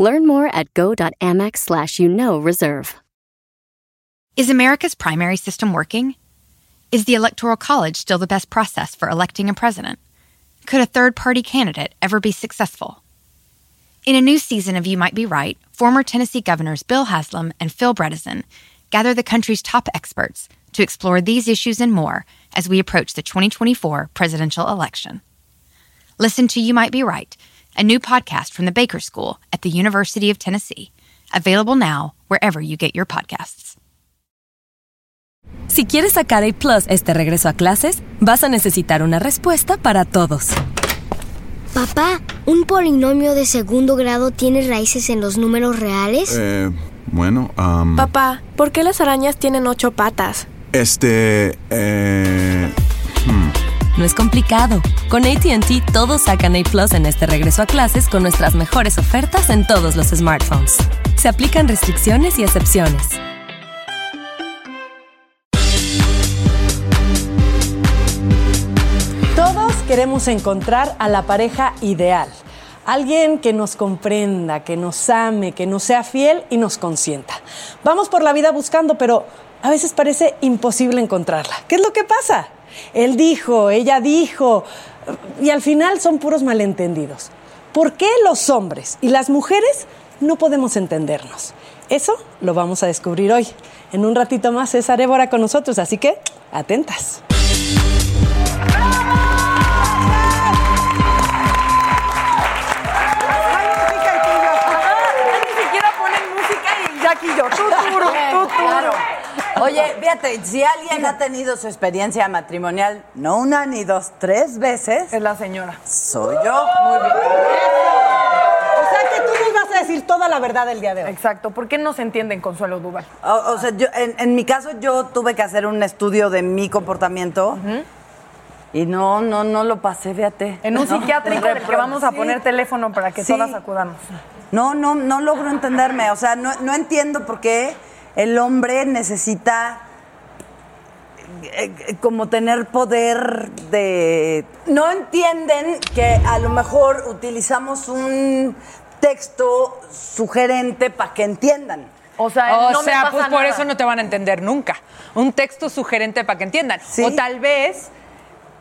Learn more at go.amex slash you know reserve. Is America's primary system working? Is the Electoral College still the best process for electing a president? Could a third party candidate ever be successful? In a new season of You Might Be Right, former Tennessee governors Bill Haslam and Phil Bredesen gather the country's top experts to explore these issues and more as we approach the 2024 presidential election. Listen to You Might Be Right a new podcast from the Baker School at the University of Tennessee. Available now wherever you get your podcasts. Si quieres sacar A Plus este regreso a clases, vas a necesitar una respuesta para todos. Papá, ¿un polinomio de segundo grado tiene raíces en los números reales? Eh, bueno, um, Papá, ¿por qué las arañas tienen ocho patas? este, eh. No es complicado. Con ATT todos sacan A Plus en este regreso a clases con nuestras mejores ofertas en todos los smartphones. Se aplican restricciones y excepciones. Todos queremos encontrar a la pareja ideal. Alguien que nos comprenda, que nos ame, que nos sea fiel y nos consienta. Vamos por la vida buscando, pero a veces parece imposible encontrarla. ¿Qué es lo que pasa? Él dijo, ella dijo, y al final son puros malentendidos. ¿Por qué los hombres y las mujeres no podemos entendernos? Eso lo vamos a descubrir hoy. En un ratito más César Évora con nosotros, así que atentas. Yo. Tú, tú, tú, tú. Oye, fíjate, si alguien ha tenido su experiencia matrimonial, no una ni dos, tres veces, Es la señora. soy yo. Muy bien. O sea que tú nos vas a decir toda la verdad el día de hoy. Exacto. ¿Por qué no se entienden Consuelo Duval? O, o sea, yo, en, en mi caso, yo tuve que hacer un estudio de mi comportamiento y no, no, no lo pasé, fíjate. En un No, psiquiátrico del que vamos a sí. poner teléfono para que Sí. todas acudamos. No, no, no logro entenderme. O sea, no, no entiendo por qué el hombre necesita eh, eh, como tener poder de... No entienden que a lo mejor utilizamos un texto sugerente para que entiendan. O sea, O no me sea, pasa pues por eso no te van a entender nunca. Un texto sugerente para que entiendan. Sí. O tal vez,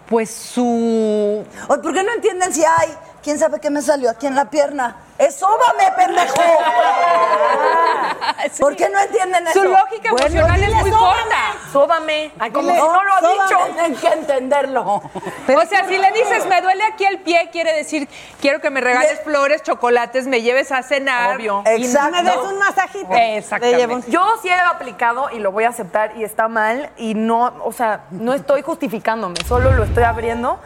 pues su... O, ¿Por qué no entienden si hay? ¿Quién sabe qué me salió aquí en la pierna? ¡Es sóbame, pendejo! ¿Por qué no entienden eso? Su lógica Bueno, emocional es muy "Sóbame". corta. Sóbame. Como no lo ha dicho. Tienen que entenderlo. o sea, si le dices, me duele aquí el pie, quiere decir, quiero que me regales Le- flores, chocolates, me lleves a cenar. Obvio. Y- Exacto. Me des un masajito. Exactamente. Yo sí he aplicado y lo voy a aceptar y está mal y no, o sea, no estoy justificándome, solo lo estoy abriendo.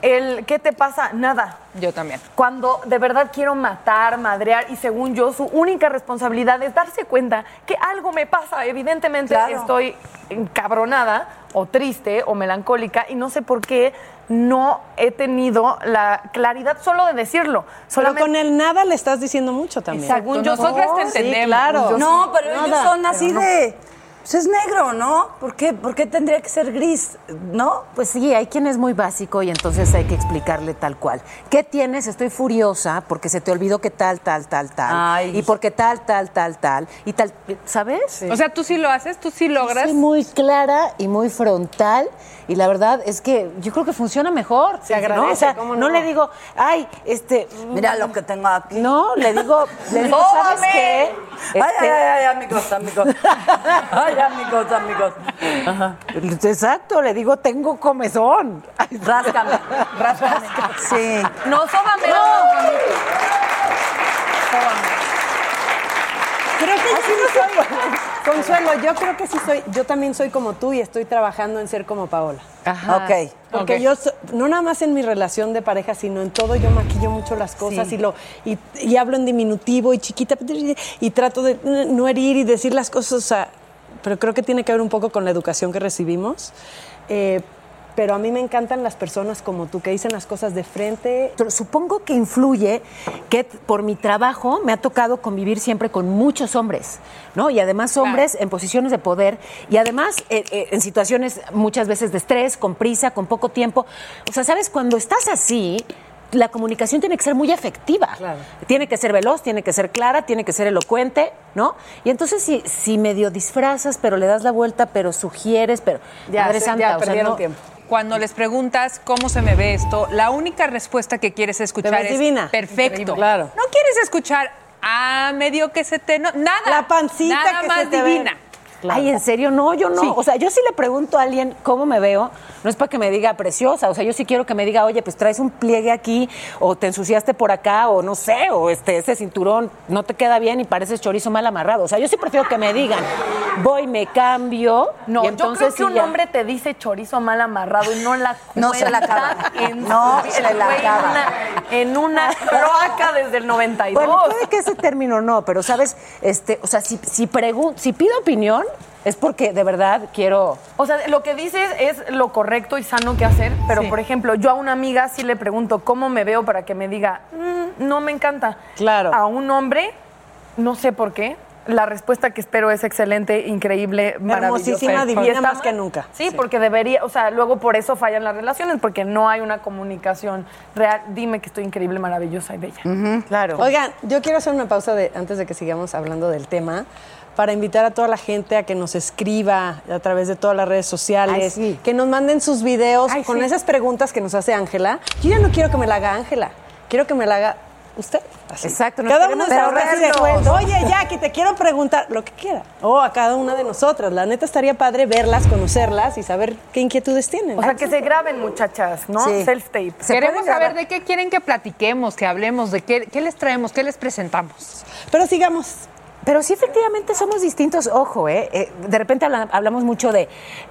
El, ¿qué te pasa? Nada. Yo también. Cuando de verdad quiero matar, madrear y según yo su única responsabilidad es darse cuenta que algo me pasa. Evidentemente Claro. estoy encabronada o triste o melancólica y no sé por qué no he tenido la claridad solo de decirlo. Pero Solamente con el nada le estás diciendo mucho también. Según yo, Nosotras te sí, entendemos. claro. No, pero ellos son así de. Pues es negro, ¿no? ¿Por qué, ¿Por qué tendría que ser gris? ¿No? Pues sí, hay quien es muy básico y entonces hay que explicarle tal cual. ¿Qué tienes? Estoy furiosa porque se te olvidó que tal, tal, tal, tal. Ay. Y porque tal, tal, tal, tal. Y tal, ¿sabes? O sea, tú sí lo haces, tú sí logras. Soy muy clara y muy frontal y la verdad es que yo creo que funciona mejor. Se agradece, ¿no? O sea, ¿cómo no? no? le digo, ay, este... Mira lo que tengo aquí. No, le digo, le digo, ¿sabes ¡Sóbame! qué? Ay, ay, Este- ay, ay, amigos, amigos. Ay, amigos, amigos. Ajá. Exacto, le digo, tengo comezón. Ay, Ráscame, ráscame. Sí. No, sóbame. Creo que sí no soy. Consuelo, yo creo que sí soy, yo también soy como tú y estoy trabajando en ser como Paola. Ajá. Ok. Porque yo, so- no nada más en mi relación de pareja, sino en todo, yo maquillo mucho las cosas Sí. y, lo, y, y hablo en diminutivo y chiquita y trato de no herir y decir las cosas, o sea, pero creo que tiene que ver un poco con la educación que recibimos. Eh, pero a mí me encantan las personas como tú, que dicen las cosas de frente. Supongo que influye que por mi trabajo me ha tocado convivir siempre con muchos hombres, ¿no? Y además hombres en posiciones de poder y además eh, eh, en situaciones muchas veces de estrés, con prisa, con poco tiempo. O sea, ¿sabes? Cuando estás así, la comunicación tiene que ser muy efectiva. Claro. Tiene que ser veloz, tiene que ser clara, tiene que ser elocuente, ¿no? Y entonces si, si medio disfrazas, pero le das la vuelta, pero sugieres, pero... Ya, Madre se- Santa, ya o sea, perdieron no- tiempo. Cuando les preguntas cómo se me ve esto, la única respuesta que quieres escuchar es divina. perfecto. Increíble. Claro. No quieres escuchar ah, medio que se te no, nada. La pancita nada que más se te ve. Ay, ¿en serio? No, yo no. Sí. O sea, yo sí le pregunto a alguien cómo me veo, no es para que me diga preciosa. O sea, yo sí quiero que me diga, oye, pues traes un pliegue aquí, o te ensuciaste por acá, o no sé, o este, ese cinturón no te queda bien y pareces chorizo mal amarrado. O sea, yo sí prefiero que me digan, voy, me cambio. No, y yo entonces creo que un ya. hombre te dice chorizo mal amarrado y no la No se la acaba. En, No se la acaba. En una, en una cloaca desde el 92. Bueno, puede que ese término no, pero sabes, este, o sea, si, si, pregun- si pido opinión, es porque de verdad quiero. O sea, lo que dices es lo correcto y sano que hacer, pero Sí. por ejemplo, yo a una amiga sí le pregunto cómo me veo para que me diga, "Mm, no me encanta. Claro. A un hombre, no sé por qué. La respuesta que espero es excelente, increíble, maravillosa. Hermosísima, divina está más que nunca. Sí, porque debería, o sea, luego por eso fallan las relaciones, porque no hay una comunicación real. Dime que estoy increíble, maravillosa y bella. Claro. Oigan, yo quiero hacer una pausa de, antes de que sigamos hablando del tema para invitar a toda la gente a que nos escriba a través de todas las redes sociales, Ay, sí. que nos manden sus videos Ay, con sí. esas preguntas que nos hace Ángela. Yo ya no quiero que me la haga Ángela, quiero que me la haga usted. Así. Exacto, nos Cada uno de, verlos. Oye, Jackie, te quiero preguntar lo que quiera. O a cada una de nosotras. La neta estaría padre verlas, conocerlas y saber qué inquietudes tienen. O sea, que se graben, muchachas, ¿no? Sí. Self-tape. Se Queremos saber de qué quieren que platiquemos, que hablemos, de qué, qué les traemos, qué les presentamos. Pero sigamos. Pero sí, efectivamente somos distintos. Ojo, ¿eh? Eh, de repente habla- hablamos mucho de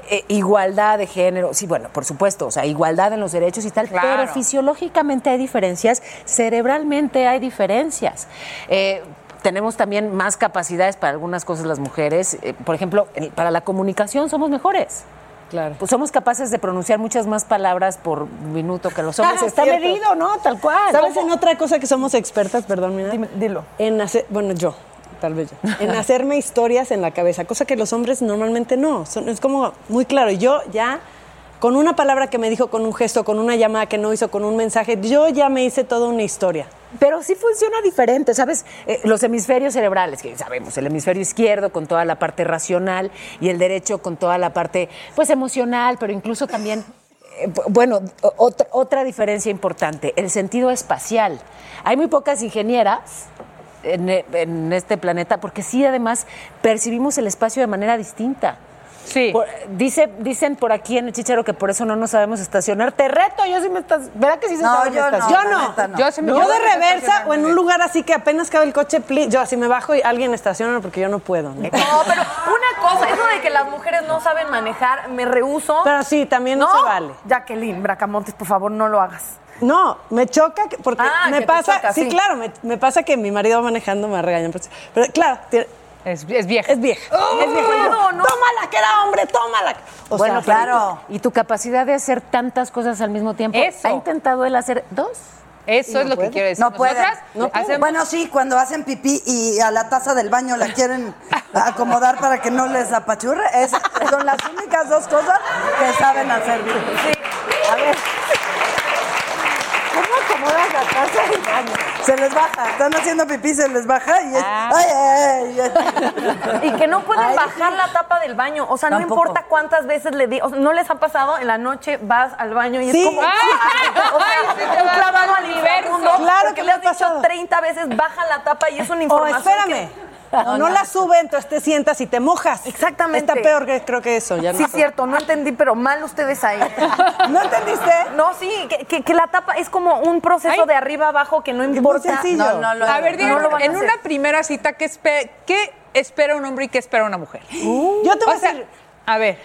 eh, igualdad de género. Sí, bueno, por supuesto, o sea, igualdad en los derechos y tal. Claro. Pero fisiológicamente hay diferencias, cerebralmente hay diferencias. Eh, tenemos también más capacidades para algunas cosas las mujeres. Por ejemplo, para la comunicación somos mejores. Claro. Pues somos capaces de pronunciar muchas más palabras por minuto que los hombres. Ah, Está cierto. medido, ¿no? Tal cual. ¿Sabes ¿Cómo? en otra cosa que somos expertas? Perdón, mira. Dime, dilo. En hacer, bueno, yo, tal vez yo. En hacerme historias en la cabeza, cosa que los hombres normalmente no. Son- es como muy claro. Yo ya, con una palabra que me dijo, con un gesto, con una llamada que no hizo, con un mensaje, yo ya me hice toda una historia. Pero sí funciona diferente, ¿sabes? Eh, los hemisferios cerebrales, que sabemos, el hemisferio izquierdo con toda la parte racional y el derecho con toda la parte, pues, emocional, pero incluso también, eh, bu- bueno, otra, otra diferencia importante, el sentido espacial. Hay muy pocas ingenieras en, e- en este planeta porque sí, además, percibimos el espacio de manera distinta. Sí. Por- dice, dicen por aquí en el chichero que por eso no nos sabemos estacionar. Te reto, yo sí me estás. ¿Verdad que sí se No, saben yo no. estacionar? Yo no. neta no. Yo, sí me- Yo yo de reversa o en un lugar así que apenas cabe el coche, pli- yo así me bajo y alguien estaciona porque yo no puedo. ¿no? No, pero una cosa, eso de que las mujeres no saben manejar, me rehuso. Pero sí, también no, se vale. Jacqueline Bracamontes, por favor, no lo hagas. No, me choca que- porque Ah, me que te pasa, choca, sí, sí. claro, me, me pasa que mi marido va manejando me regañan. Pero, pero claro, tiene- Es, es vieja. es vieja. es vieja. Yo, no. Tómala, que era hombre, tómala. O bueno, sea, claro. Y tu capacidad de hacer tantas cosas al mismo tiempo. Eso. ¿Ha intentado él hacer dos? Eso es lo que quiero decir. No. Nosotras hacemos- Bueno, sí, cuando hacen pipí y a la taza del baño la quieren acomodar para que no les apachurre, es- son las únicas dos cosas que saben hacer bien. A ver. ¿Cómo acomodas la taza del baño? Se les baja, están haciendo pipí, se les baja y es. Ah. Ay, ay, ay. Y que no pueden Ay, bajar la tapa del baño. O sea, no importa cuántas veces le di. O sea, ¿no les ha pasado? En la noche vas al baño y Sí. es como. O sea, Ay, sí te un clavado al universo. universo. Claro porque que le has ha dicho pasado. 30 veces, baja la tapa y es una O información. espérame. que- No, la sube, entonces te sientas y te mojas. Exactamente. Está peor que creo que eso. Ya no Sí, cierto, no entendí, pero mal ustedes ahí. ¿No entendiste? No, sí, que, que- que la tapa es como un proceso Ay. de arriba abajo que no muy importa. sencillo. No, no lo A ver, No lo a en una primera cita, ¿qué, espe- qué espera un hombre y qué espera una mujer? Yo te voy O a sea, decir, a ver,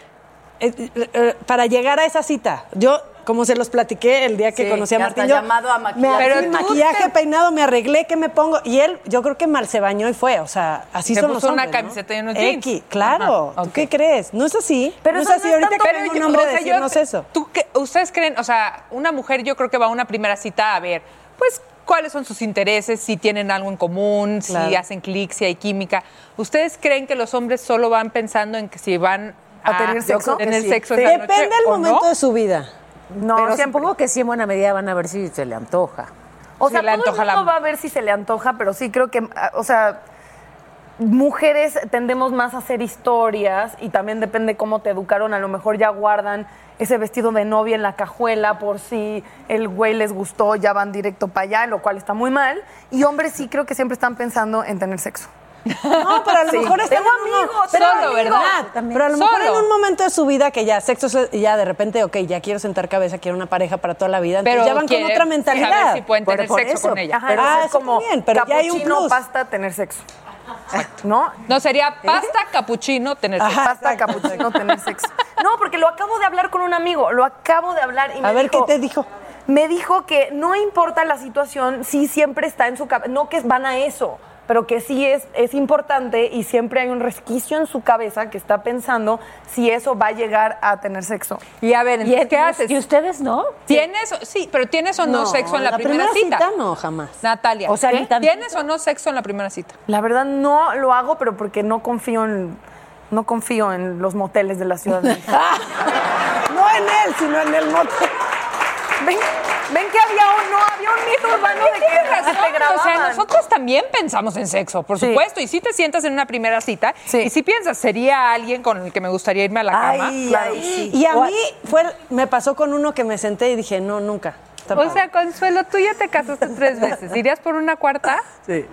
eh, eh, eh, para llegar a esa cita, yo, como se los platiqué el día que Sí, conocí a que Martín, yo llamado a me maquillaje. pero Pero maquillaje, te- peinado, me arreglé, ¿qué me pongo? Y él, yo creo que mal se bañó y fue, o sea, así Se son puso los una hombres, ¿no? camiseta y unos jeans. X, claro. Ajá, ¿Tú qué crees? No es así. Pero no es así. no Ahorita que Pero venga yo- un hombre o yo- eso. ¿tú qué- ¿Ustedes creen, o sea, una mujer yo creo que va a una primera cita a ver, pues, cuáles son sus intereses, si tienen algo en común, si hacen clic, si hay química? ¿Ustedes creen que los hombres solo van pensando en que si van ¿A tener sexo? tener Sí. sexo Depende del momento no? de su vida. No, Pero siempre. supongo que sí en buena medida van a ver si se le antoja. O Se sea, le todo el la- va a ver si se le antoja, pero sí creo que, ah, o sea, mujeres tendemos más a hacer historias y también depende cómo te educaron. A lo mejor ya guardan ese vestido de novia en la cajuela por si el güey les gustó, ya van directo para allá, lo cual está muy mal. Y hombres sí creo que siempre están pensando en tener sexo. No, pero a lo Sí. mejor están Tengo amigos, pero- tengo Solo, amigos. ¿verdad? Pero a lo mejor en un momento de su vida que ya sexo es- y ya de repente, ok, ya quiero sentar cabeza, quiero una pareja para toda la vida. Entonces Pero ya van con otra mentalidad. saber si pueden tener por sexo eso. con ella. Ajá, Pero, ah, es como también, pero ya hay un capuchino, plus. pasta, tener sexo. ¿No? No, sería pasta, capuchino, tener sexo. Ajá. Pasta, capuchino, tener sexo. No, porque lo acabo de hablar con un amigo, lo acabo de hablar y me A ver, dijo- ¿qué te dijo? Me dijo que no importa la situación, sí siempre está en su cabeza, no que van a eso, pero que sí es, es importante y siempre hay un resquicio en su cabeza que está pensando si eso va a llegar a tener sexo. Y a ver, ¿Y, ¿qué haces? ¿Y ustedes no? ¿Tienes? o- Sí, pero ¿tienes o no, sexo en la, primera, cita? no, jamás. Natalia, O sea. ¿tienes o no sexo en la primera cita? La verdad no lo hago, pero porque no confío en no confío en los moteles de la Ciudad de México. No en él, sino en el motel. Ven, ven que había un no, había un mito urbano de que o sea, nosotros también pensamos en sexo, por Sí. supuesto. Y si te sientas en una primera cita, Sí. y si piensas, sería alguien con el que me gustaría irme a la cama. Ay, ay, sí. Y a mí fue, me pasó con uno que me senté y dije, no, nunca. Está O sea, Consuelo, tú ya te casaste tres veces. ¿Irías por una cuarta? sí.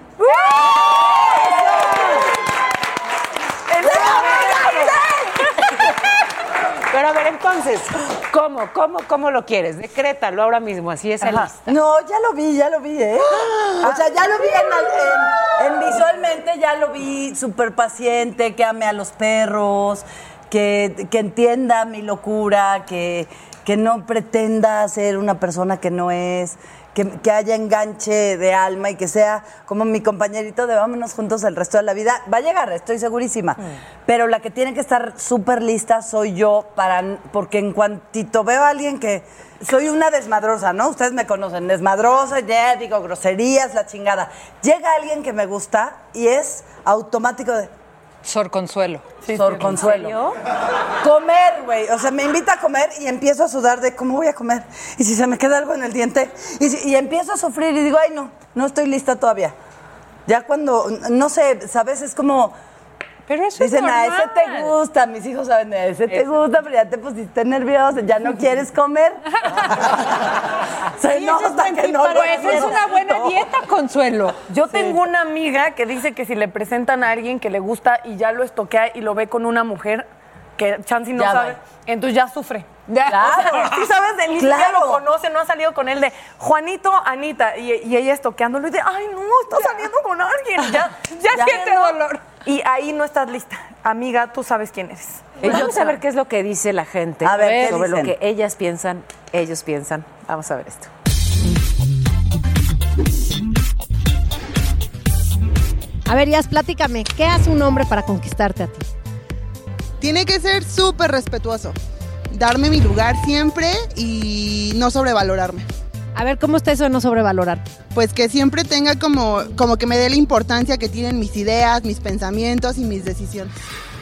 Pero a ver, entonces, ¿cómo, cómo, cómo lo quieres? Decrétalo ahora mismo, así es lista. No, ya lo vi, ya lo vi, ¿eh? O sea, ya lo vi en, en- en visualmente, ya lo vi súper paciente, que ame a los perros, que, que entienda mi locura, que, que no pretenda ser una persona que no es, que, que haya enganche de alma y que sea como mi compañerito de vámonos juntos el resto de la vida. Va a llegar, estoy segurísima. Pero la que tiene que estar súper lista soy yo, para, porque en cuantito veo a alguien que soy una desmadrosa, ¿no? Ustedes me conocen, desmadrosa, ya digo groserías, la chingada. Llega alguien que me gusta y es automático de Sor Consuelo. Sor Consuelo. Comer, güey. O sea, me invita a comer y empiezo a sudar de cómo voy a comer. Y si se me queda algo en el diente. Y, si- y empiezo a sufrir y digo, ay, no, no estoy lista todavía. Ya cuando, no sé, ¿sabes? Es como. Pero eso Dicen, es a normal. ese te gusta. Mis hijos saben, a ese te gusta, pero ya te pusiste nervioso, ya no quieres comer. se nota que no lo Pues es una buena dieta, Consuelo. Yo tengo una amiga que dice que si le presentan a alguien que le gusta y ya lo estoquea y lo ve con una mujer que Chansey no Ya sabe, va. entonces ya sufre. Ya. Claro. Sí sabes, de siquiera Claro. lo conoce, no ha salido con él de Juanito, Anita, y, y ella estoqueándolo y dice, ay, no, está saliendo con alguien. Ya, Ya ya siente no. dolor. Y ahí no estás lista. Amiga, tú sabes quién eres. Vamos a ver qué es lo que dice la gente A ver, ¿qué sobre lo que ellas piensan, ellos piensan. Vamos a ver esto. A ver, Yas, platícame, ¿qué hace un hombre para conquistarte a ti? Tiene que ser súper respetuoso. Darme mi lugar siempre y no sobrevalorarme. A ver, ¿cómo está eso de no sobrevalorarte? Pues que siempre tenga como, como que me dé la importancia que tienen mis ideas, mis pensamientos y mis decisiones.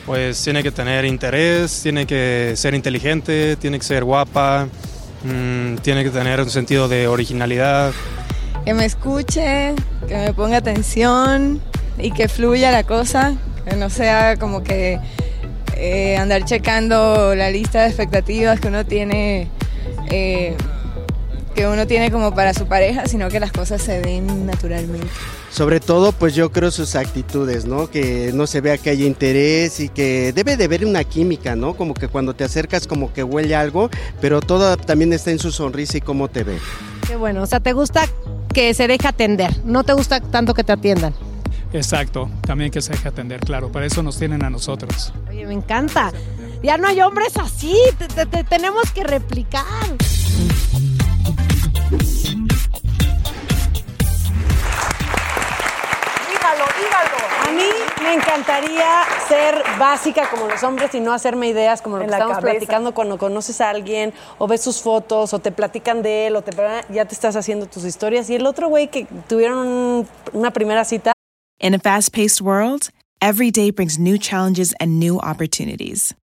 Pues tiene que tener interés, tiene que ser inteligente, tiene que ser guapa, mm, tiene que tener un sentido de originalidad. que me escuche, que me ponga atención y que fluya la cosa, que no sea como que eh, andar checando la lista de expectativas que uno tiene, eh, que uno tiene como para su pareja, sino que las cosas se den naturalmente. Sobre todo, pues yo creo sus actitudes, ¿no? Que no se vea que haya interés y que debe de haber una química, ¿no? Como que cuando te acercas como que huele algo, pero todo también está en su sonrisa y cómo te ve. Qué bueno, o sea, te gusta que se deje atender, no te gusta tanto que te atiendan. Exacto, también que se deje atender, claro, para eso nos tienen a nosotros. Oye, me encanta. Ya no hay hombres así, te- te- te- tenemos que replicar. Dígalo, dígalo. A mí me encantaría ser básica como los hombres y no hacerme ideas como lo En que la estamos cabeza. platicando cuando conoces a alguien o ves sus fotos o te platican de él o te ya te estás haciendo tus historias. Y el otro güey que tuvieron un- una primera cita In a fast paced world, every day brings new challenges and new opportunities.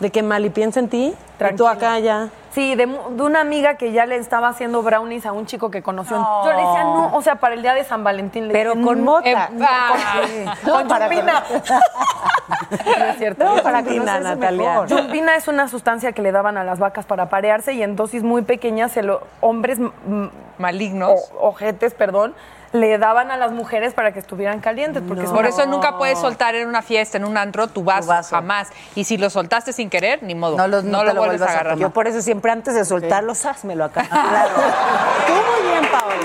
De que Mali piensa en ti y tú acá ya. Sí, de, mu- de una amiga que ya le estaba haciendo brownies a un chico que conoció. en- Yo le decía, no, o sea, para el día de San Valentín. Le Pero decía, con "No, mota. eh, ah, Sí. con No, yumbina. No es cierto. No, para yumbina, Natalia. mejor. Yumbina es una sustancia que le daban a las vacas para parearse y en dosis muy pequeñas se lo, hombres malignos, ojetes, perdón, le daban a las mujeres para que estuvieran calientes. Porque es Por eso nunca puedes soltar en una fiesta, en un antro, tu vaso, jamás. Y si lo soltaste sin querer, ni modo. No, lo vuelves a agarrar. Yo por eso siempre antes de soltarlos, házmelo acá. Claro. Tú muy bien, Paola.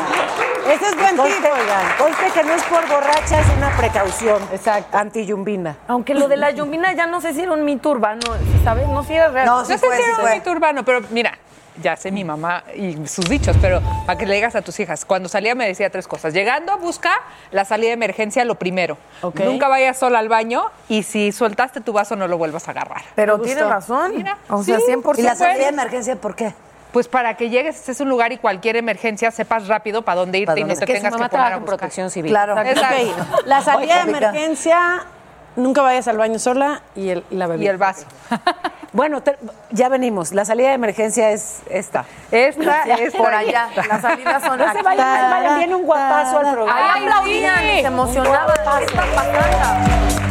Ese es buen tip, oigan. Conste que no es por borracha, es una precaución. Exacto. Anti-yumbina. Aunque lo de la yumbina ya no sé si era un mito urbano, ¿sabes? No si era real. No, sé si era un mito urbano, pero mira, ya sé mi mamá y sus dichos, pero para que le digas a tus hijas, cuando salía me decía tres cosas. Llegando, busca la salida de emergencia lo primero. Nunca vayas sola al baño y si soltaste tu vaso no lo vuelvas a agarrar. Pero tiene razón. O sea, 100%. ¿Y la salida de emergencia por qué? Pues para que llegues, estés en un lugar y cualquier emergencia sepas rápido para dónde irte ¿Para y no te Es que su tengas que mamá poner trabaja a en protección civil. Claro. La salida de Oye, emergencia, nunca vayas al baño sola y, el, y la bebida. Y el vaso. Bueno, te- ya venimos. La salida de emergencia es esta. Esta Sí, es por allá. Las salidas son No se vayan, vayan, viene un guapazo al programa. Ahí aplaudían se emocionaban. ¿Qué está pasando?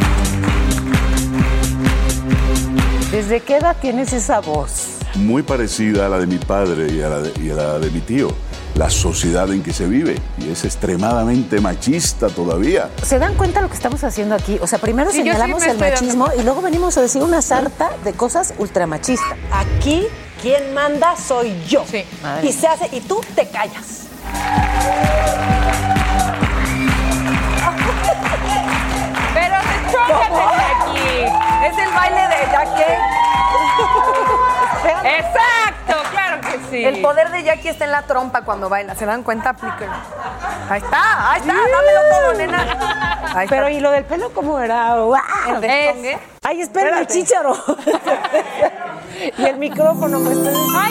¿Desde qué edad tienes esa voz? muy parecida a la de mi padre y a la de, y a la de mi tío. La sociedad en que se vive y es extremadamente machista todavía. ¿Se dan cuenta lo que estamos haciendo aquí? O sea, primero Sí, sí señalamos el dando machismo y luego venimos a decir una sarta de cosas ultramachistas. Aquí quien manda soy yo. Madre Y se hace, y tú te callas. Pero destrójate de aquí. Es el baile de claro que sí. El poder de Jackie está en la trompa cuando baila. ¿Se dan cuenta? Aplíquenlo. Ahí está, ahí está. Dámelo todo, nena. Ahí Pero está. ¿y lo del pelo cómo era? ¡Wow! ¿El destongue? Ay, espérame, el chícharo. y el micrófono. me está-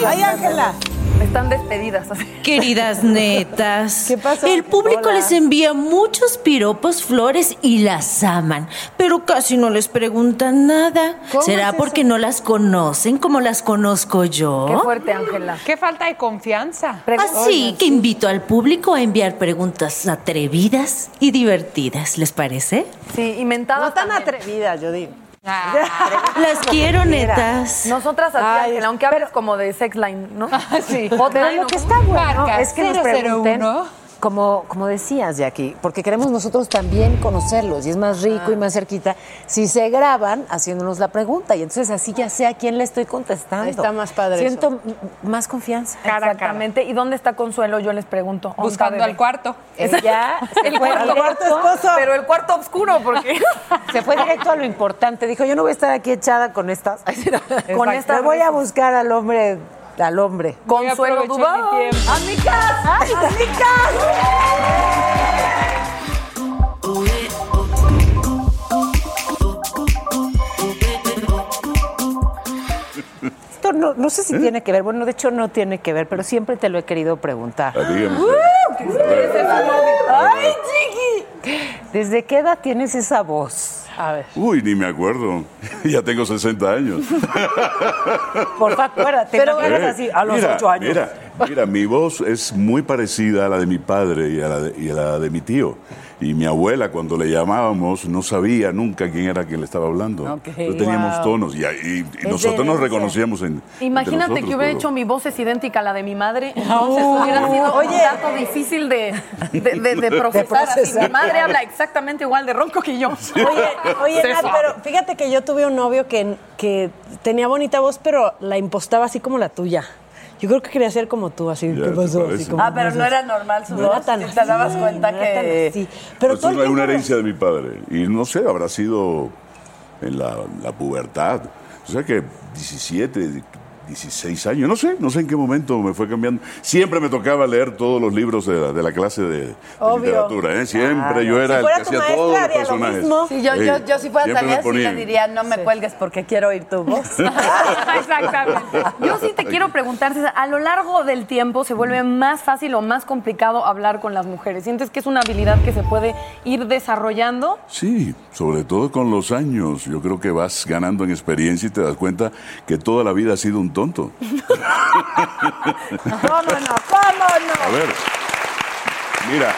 Ay, Ángela. Están despedidas. así. Queridas netas, ¿Qué pasó? el público Hola. les envía muchos piropos, flores y las aman, pero casi no les preguntan nada. ¿Cómo ¿Será es porque no las conocen como las conozco yo? Qué fuerte, Ángela. Qué falta de confianza. Así que invito al público a enviar preguntas atrevidas y divertidas, ¿les parece? Sí, inventadas. No tan atrevidas, yo digo. Las quiero, netas. Nosotras a ti, aunque hables como de sex line, ¿no? sí. Pero lo que está bueno Marca es que nos pregunten, 001. Como, como decías, Jackie, porque queremos nosotros también conocerlos y es más rico y más cerquita si se graban haciéndonos la pregunta y entonces así ya sé a quién le estoy contestando. Está más padre Siento eso. más confianza. Exactamente. ¿Y dónde está Consuelo? Yo les pregunto. ¿Dónde está Buscando bebé? al cuarto. Ella se El fue cuarto, directo- esposo. Pero el cuarto oscuro, porque Se fue directo a lo importante. Dijo, yo no voy a estar aquí echada con estas. Con estas Me voy a buscar al hombre, al hombre. Consuelo Dubón. ¡Amigas! ¡Ay, amigas! Esto no, no sé si tiene que ver, bueno, de hecho no tiene que ver, pero siempre te lo he querido preguntar. ¡Ay, chiqui! ¿Desde qué edad tienes esa voz? A ver. Uy, ni me acuerdo. ya tengo 60 años. Por favor, acuérdate, Pero no eres así a los mira, ocho años. Mira, mira, mi voz es muy parecida a la de mi padre y a la de, y a la de mi tío. Y mi abuela, cuando le llamábamos, no sabía nunca quién era quien le estaba hablando. No teníamos Wow. tonos y, y- y nosotros nos reconocíamos en. Imagínate nosotros, que hubiera pero- hecho mi voz es idéntica a la de mi madre, entonces No. hubiera sido Oye. un dato difícil de, de, de- de procesar. así. procesar. Mi madre habla exactamente igual de ronco que yo. Oye, oye, Nat, pero fíjate que yo tuve un novio que, que tenía bonita voz, pero la impostaba así como la tuya. Yo creo que quería ser como tú, así. Ya, ¿Qué ¿te pasó? Así como- Ah, pero no era normal su No era voz. tan ¿Te dabas cuenta no era tan que...? así. Pero Esto todo es el una, herencia de mi padre. Y no sé, habrá sido en la, la pubertad. O sea que 17, 16 años, no sé, no sé en qué momento me fue cambiando. Siempre me tocaba leer todos los libros de la, de la clase de, literatura. ¿eh? Siempre Claro. yo era Si el fuera que tu hacía maestra, todos los haría lo personajes. mismo. Sí, yo, yo, yo si fuera Talía, sí le diría, no me cuelgues porque quiero oír tu voz. Exactamente. Yo sí te quiero preguntar, César, a lo largo del tiempo se vuelve más fácil o más complicado hablar con las mujeres. ¿Sientes que es una habilidad que se puede ir desarrollando? Sí, sobre todo con los años. Yo creo que vas ganando en experiencia y te das cuenta que toda la vida has sido un tonto. ¡Vámonos, vámonos! A ver, mira,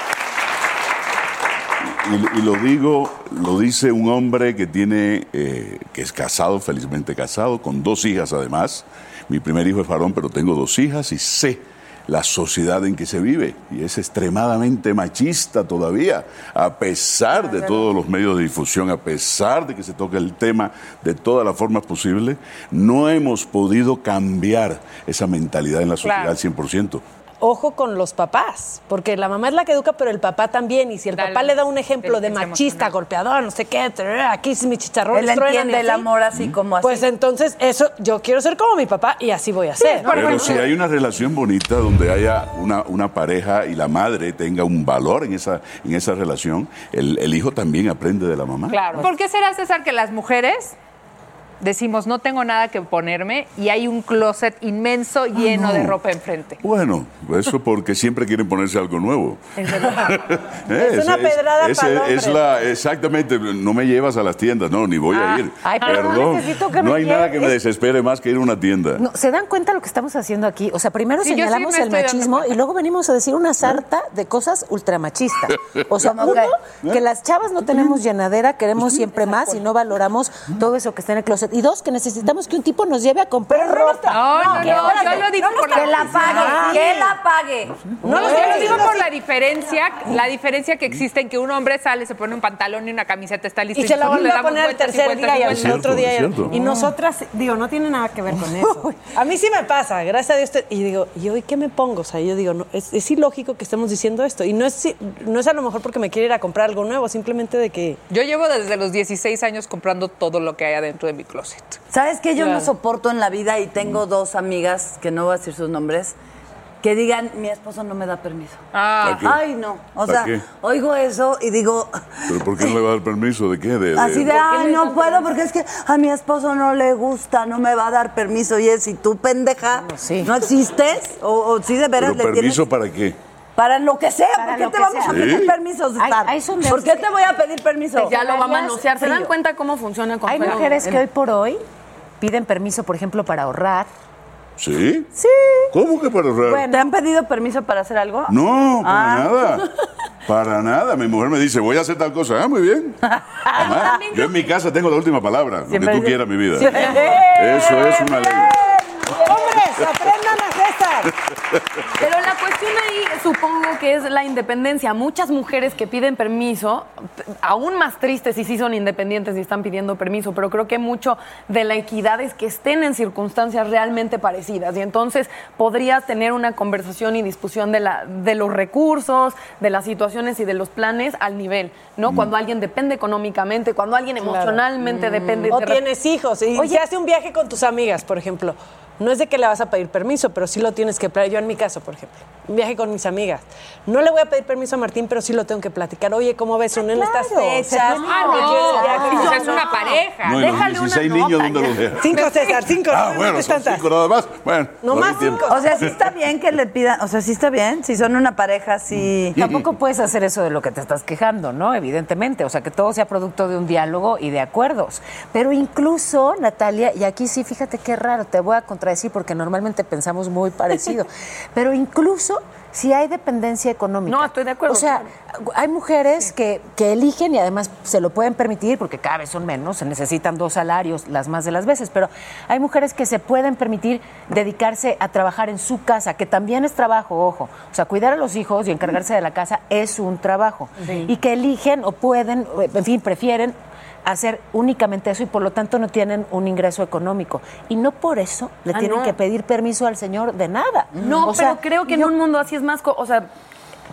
y, y lo digo, lo dice un hombre que tiene, eh, que es casado, felizmente casado, con dos hijas además. Mi primer hijo es varón, pero tengo dos hijas y sé la sociedad en que se vive y es extremadamente machista todavía, a pesar de todos los medios de difusión, a pesar de que se toca el tema de todas las formas posibles, no hemos podido cambiar esa mentalidad en la sociedad Claro. al 100%. Ojo con los papás, porque la mamá es la que educa, pero el papá también. Y si el papá le da un ejemplo de machista, golpeador, no sé qué, aquí es mi chicharrón. Él entiende el amor así como así. Pues entonces, eso, yo quiero ser como mi papá y así voy a ser. Pero si hay una relación bonita donde haya una, una pareja y la madre tenga un valor en esa, en esa relación, el, el hijo también aprende de la mamá. Claro. ¿Por qué será, César, que las mujeres decimos no tengo nada que ponerme y hay un closet inmenso lleno no. de ropa enfrente? Bueno, eso porque siempre quieren ponerse algo nuevo. Eh, Es una pedrada esa pa'l es la, exactamente, no me llevas a las tiendas, no, ni voy Ah. a ir. Ay, Perdón, necesito que me no hay nada que me desespere más que ir a una tienda. No, ¿Se dan cuenta lo que estamos haciendo aquí? O sea, primero Sí, yo sí señalamos me el machismo y luego venimos a decir una sarta de cosas ultramachistas. O sea, ¿Cómo uno, que las chavas no tenemos llenadera, queremos siempre más y no valoramos todo eso que está en el closet. Y dos, que necesitamos que un tipo nos lleve a comprar ropa. No, no, no, que- yo lo digo por la Que la pague, Ah. que la pague. No, yo lo digo por la diferencia, la diferencia que existe en que un hombre sale, se pone un pantalón y una camiseta, está listo Y se la vuelve le a damos poner el y tercer día y y al otro día. cierto. Y nosotras, digo, no tiene nada que ver con eso. A mí sí me pasa, gracias a Dios. te- y digo, ¿y hoy qué me pongo? O sea, yo digo, no, es, es ilógico que estemos diciendo esto. Y no es, si- no es a lo mejor porque me quiero ir a comprar algo nuevo, simplemente de que. Yo llevo desde los 16 años comprando todo lo que hay adentro de mi closet. ¿Sabes qué? Yo Claro. no soporto en la vida y tengo dos amigas, que no voy a decir sus nombres, que digan, mi esposo no me da permiso. Ah. Ay, no. O ¿Para sea, qué? oigo eso y digo, ¿Pero por qué no le va a dar permiso? ¿De qué? De, de- así de, ay, no puedo porque es que a mi esposo no le gusta, no me va a dar permiso. Y es, si tú, pendeja, no existes, o, o si de veras ¿Pero le permiso tienes... para qué? Para lo que sea, Para ¿por qué lo te que vamos sea. a pedir Sí. permiso, César? hay sondeos ¿Por qué que- te voy a pedir permiso? Ya lo va a manosear. ¿Se dan cuenta cómo funciona con Hay mujeres que El- hoy por hoy piden permiso, por ejemplo, para ahorrar. ¿Sí? Sí. ¿Cómo que para ahorrar? Bueno, ¿te han pedido permiso para hacer algo? No, para Ah. nada. Para nada. Mi mujer me dice, voy a hacer tal cosa. Ah, muy bien. Además, yo en mi casa tengo la última palabra. Lo que Siempre tú dice- quieras, mi vida. Sí. Eso es una ley. ¡Hombres, aprendan a César! Pero la cuestión ahí supongo que es la independencia. Muchas mujeres que piden permiso, aún más tristes si sí son independientes y están pidiendo permiso, pero creo que mucho de la equidad es que estén en circunstancias realmente parecidas. Y entonces podrías tener una conversación y discusión de, la, de los recursos, de las situaciones y de los planes al nivel, ¿no? Cuando alguien depende económicamente, cuando alguien emocionalmente depende. O de re- tienes hijos y Oye, se hace un viaje con tus amigas, por ejemplo. No es de que le vas a pedir permiso, pero sí lo tienes que platicar. Yo en mi caso, por ejemplo, un viaje con mis amigas. No le voy a pedir permiso a Martín, pero sí lo tengo que platicar. Oye, ¿cómo ves? Son en estas claro, fechas. Ah, no, yo, es una pareja. No, Déjale una 16 nota niños, ¿dónde los dejan? Cinco, César, cinco. Ah, no bueno, son tantas. cinco nada más. Bueno, No más tiempo. O sea, sí está bien que le pidan, o sea, sí está bien, si son una pareja, sí. Tampoco puedes hacer eso de lo que te estás quejando, ¿no? Evidentemente. O sea, que todo sea producto de un diálogo y de acuerdos. Pero incluso, Natalia, y aquí sí, fíjate qué raro, te voy a contradecir porque normalmente pensamos muy parecido. Pero incluso si hay dependencia económica. No, estoy de acuerdo. O sea, hay mujeres que, que eligen y además se lo pueden permitir porque cada vez son menos, se necesitan dos salarios las más de las veces, pero hay mujeres que se pueden permitir dedicarse a trabajar en su casa, que también es trabajo, ojo. O sea, cuidar a los hijos y encargarse de la casa es un trabajo. Sí. Y que eligen o pueden, en fin, prefieren hacer únicamente eso y por lo tanto no tienen un ingreso económico. Y no por eso le Ah, tienen no. que pedir permiso al señor de nada. No, O pero sea, creo que en un mundo así es más, co- o sea,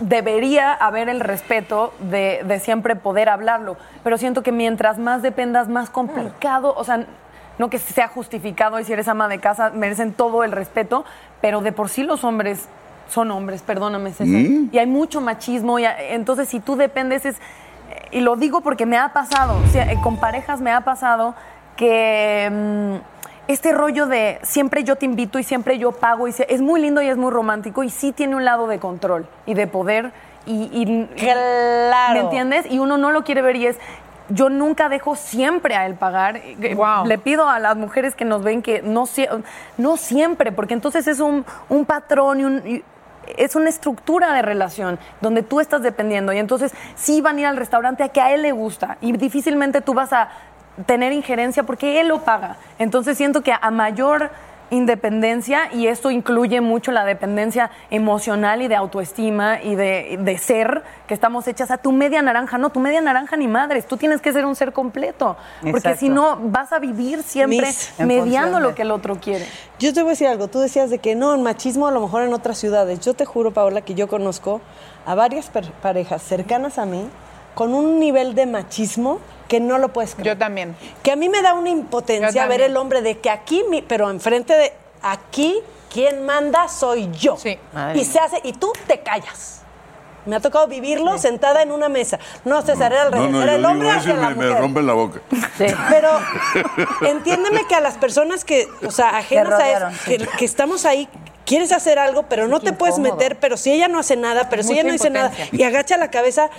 debería haber el respeto de, de siempre poder hablarlo, pero siento que mientras más dependas, más complicado, o sea, no que sea justificado y si eres ama de casa merecen todo el respeto, pero de por sí los hombres son hombres, perdóname César, Mm. y hay mucho machismo, y entonces si tú dependes es, y lo digo porque me ha pasado, o sea, eh, con parejas me ha pasado que mm, este rollo de siempre yo te invito y siempre yo pago y se- es muy lindo y es muy romántico y sí tiene un lado de control y de poder y, y- Claro. ¿me entiendes? Y uno no lo quiere ver y es yo nunca dejo siempre a él pagar. Eh, Le pido a las mujeres que nos ven que no, no siempre, porque entonces es un, un patrón y un, y es una estructura de relación donde tú estás dependiendo y entonces sí van a ir al restaurante a que a él le gusta y difícilmente tú vas a tener injerencia porque él lo paga. Entonces siento que a mayor independencia y esto incluye mucho la dependencia emocional y de autoestima y de, de ser que estamos hechas a tu media naranja, no, tu media naranja ni madres, tú tienes que ser un ser completo, porque si no vas a vivir siempre Mis- mediando lo que el otro quiere. Yo te voy a decir algo. Tú decías de que no, el machismo a lo mejor en otras ciudades. Yo te juro, Paola, que yo conozco a varias parejas cercanas a mí con un nivel de machismo que no lo puedes creer. Yo también. Que a mí me da una impotencia ver el hombre de que aquí, mi- pero enfrente de aquí, quien manda soy yo. Madre Y se hace, y tú te callas. Me ha tocado vivirlo sentada en una mesa. No, César, era al No, revés. no, era yo el hombre hacia la me, me mujer. rompen la boca. Pero entiéndeme que a las personas que, o sea, ajenas a eso, que, que estamos ahí, quieres hacer algo, pero no te puedes incómodo. meter, pero si ella no hace nada, pero si ella no dice nada y agacha la cabeza,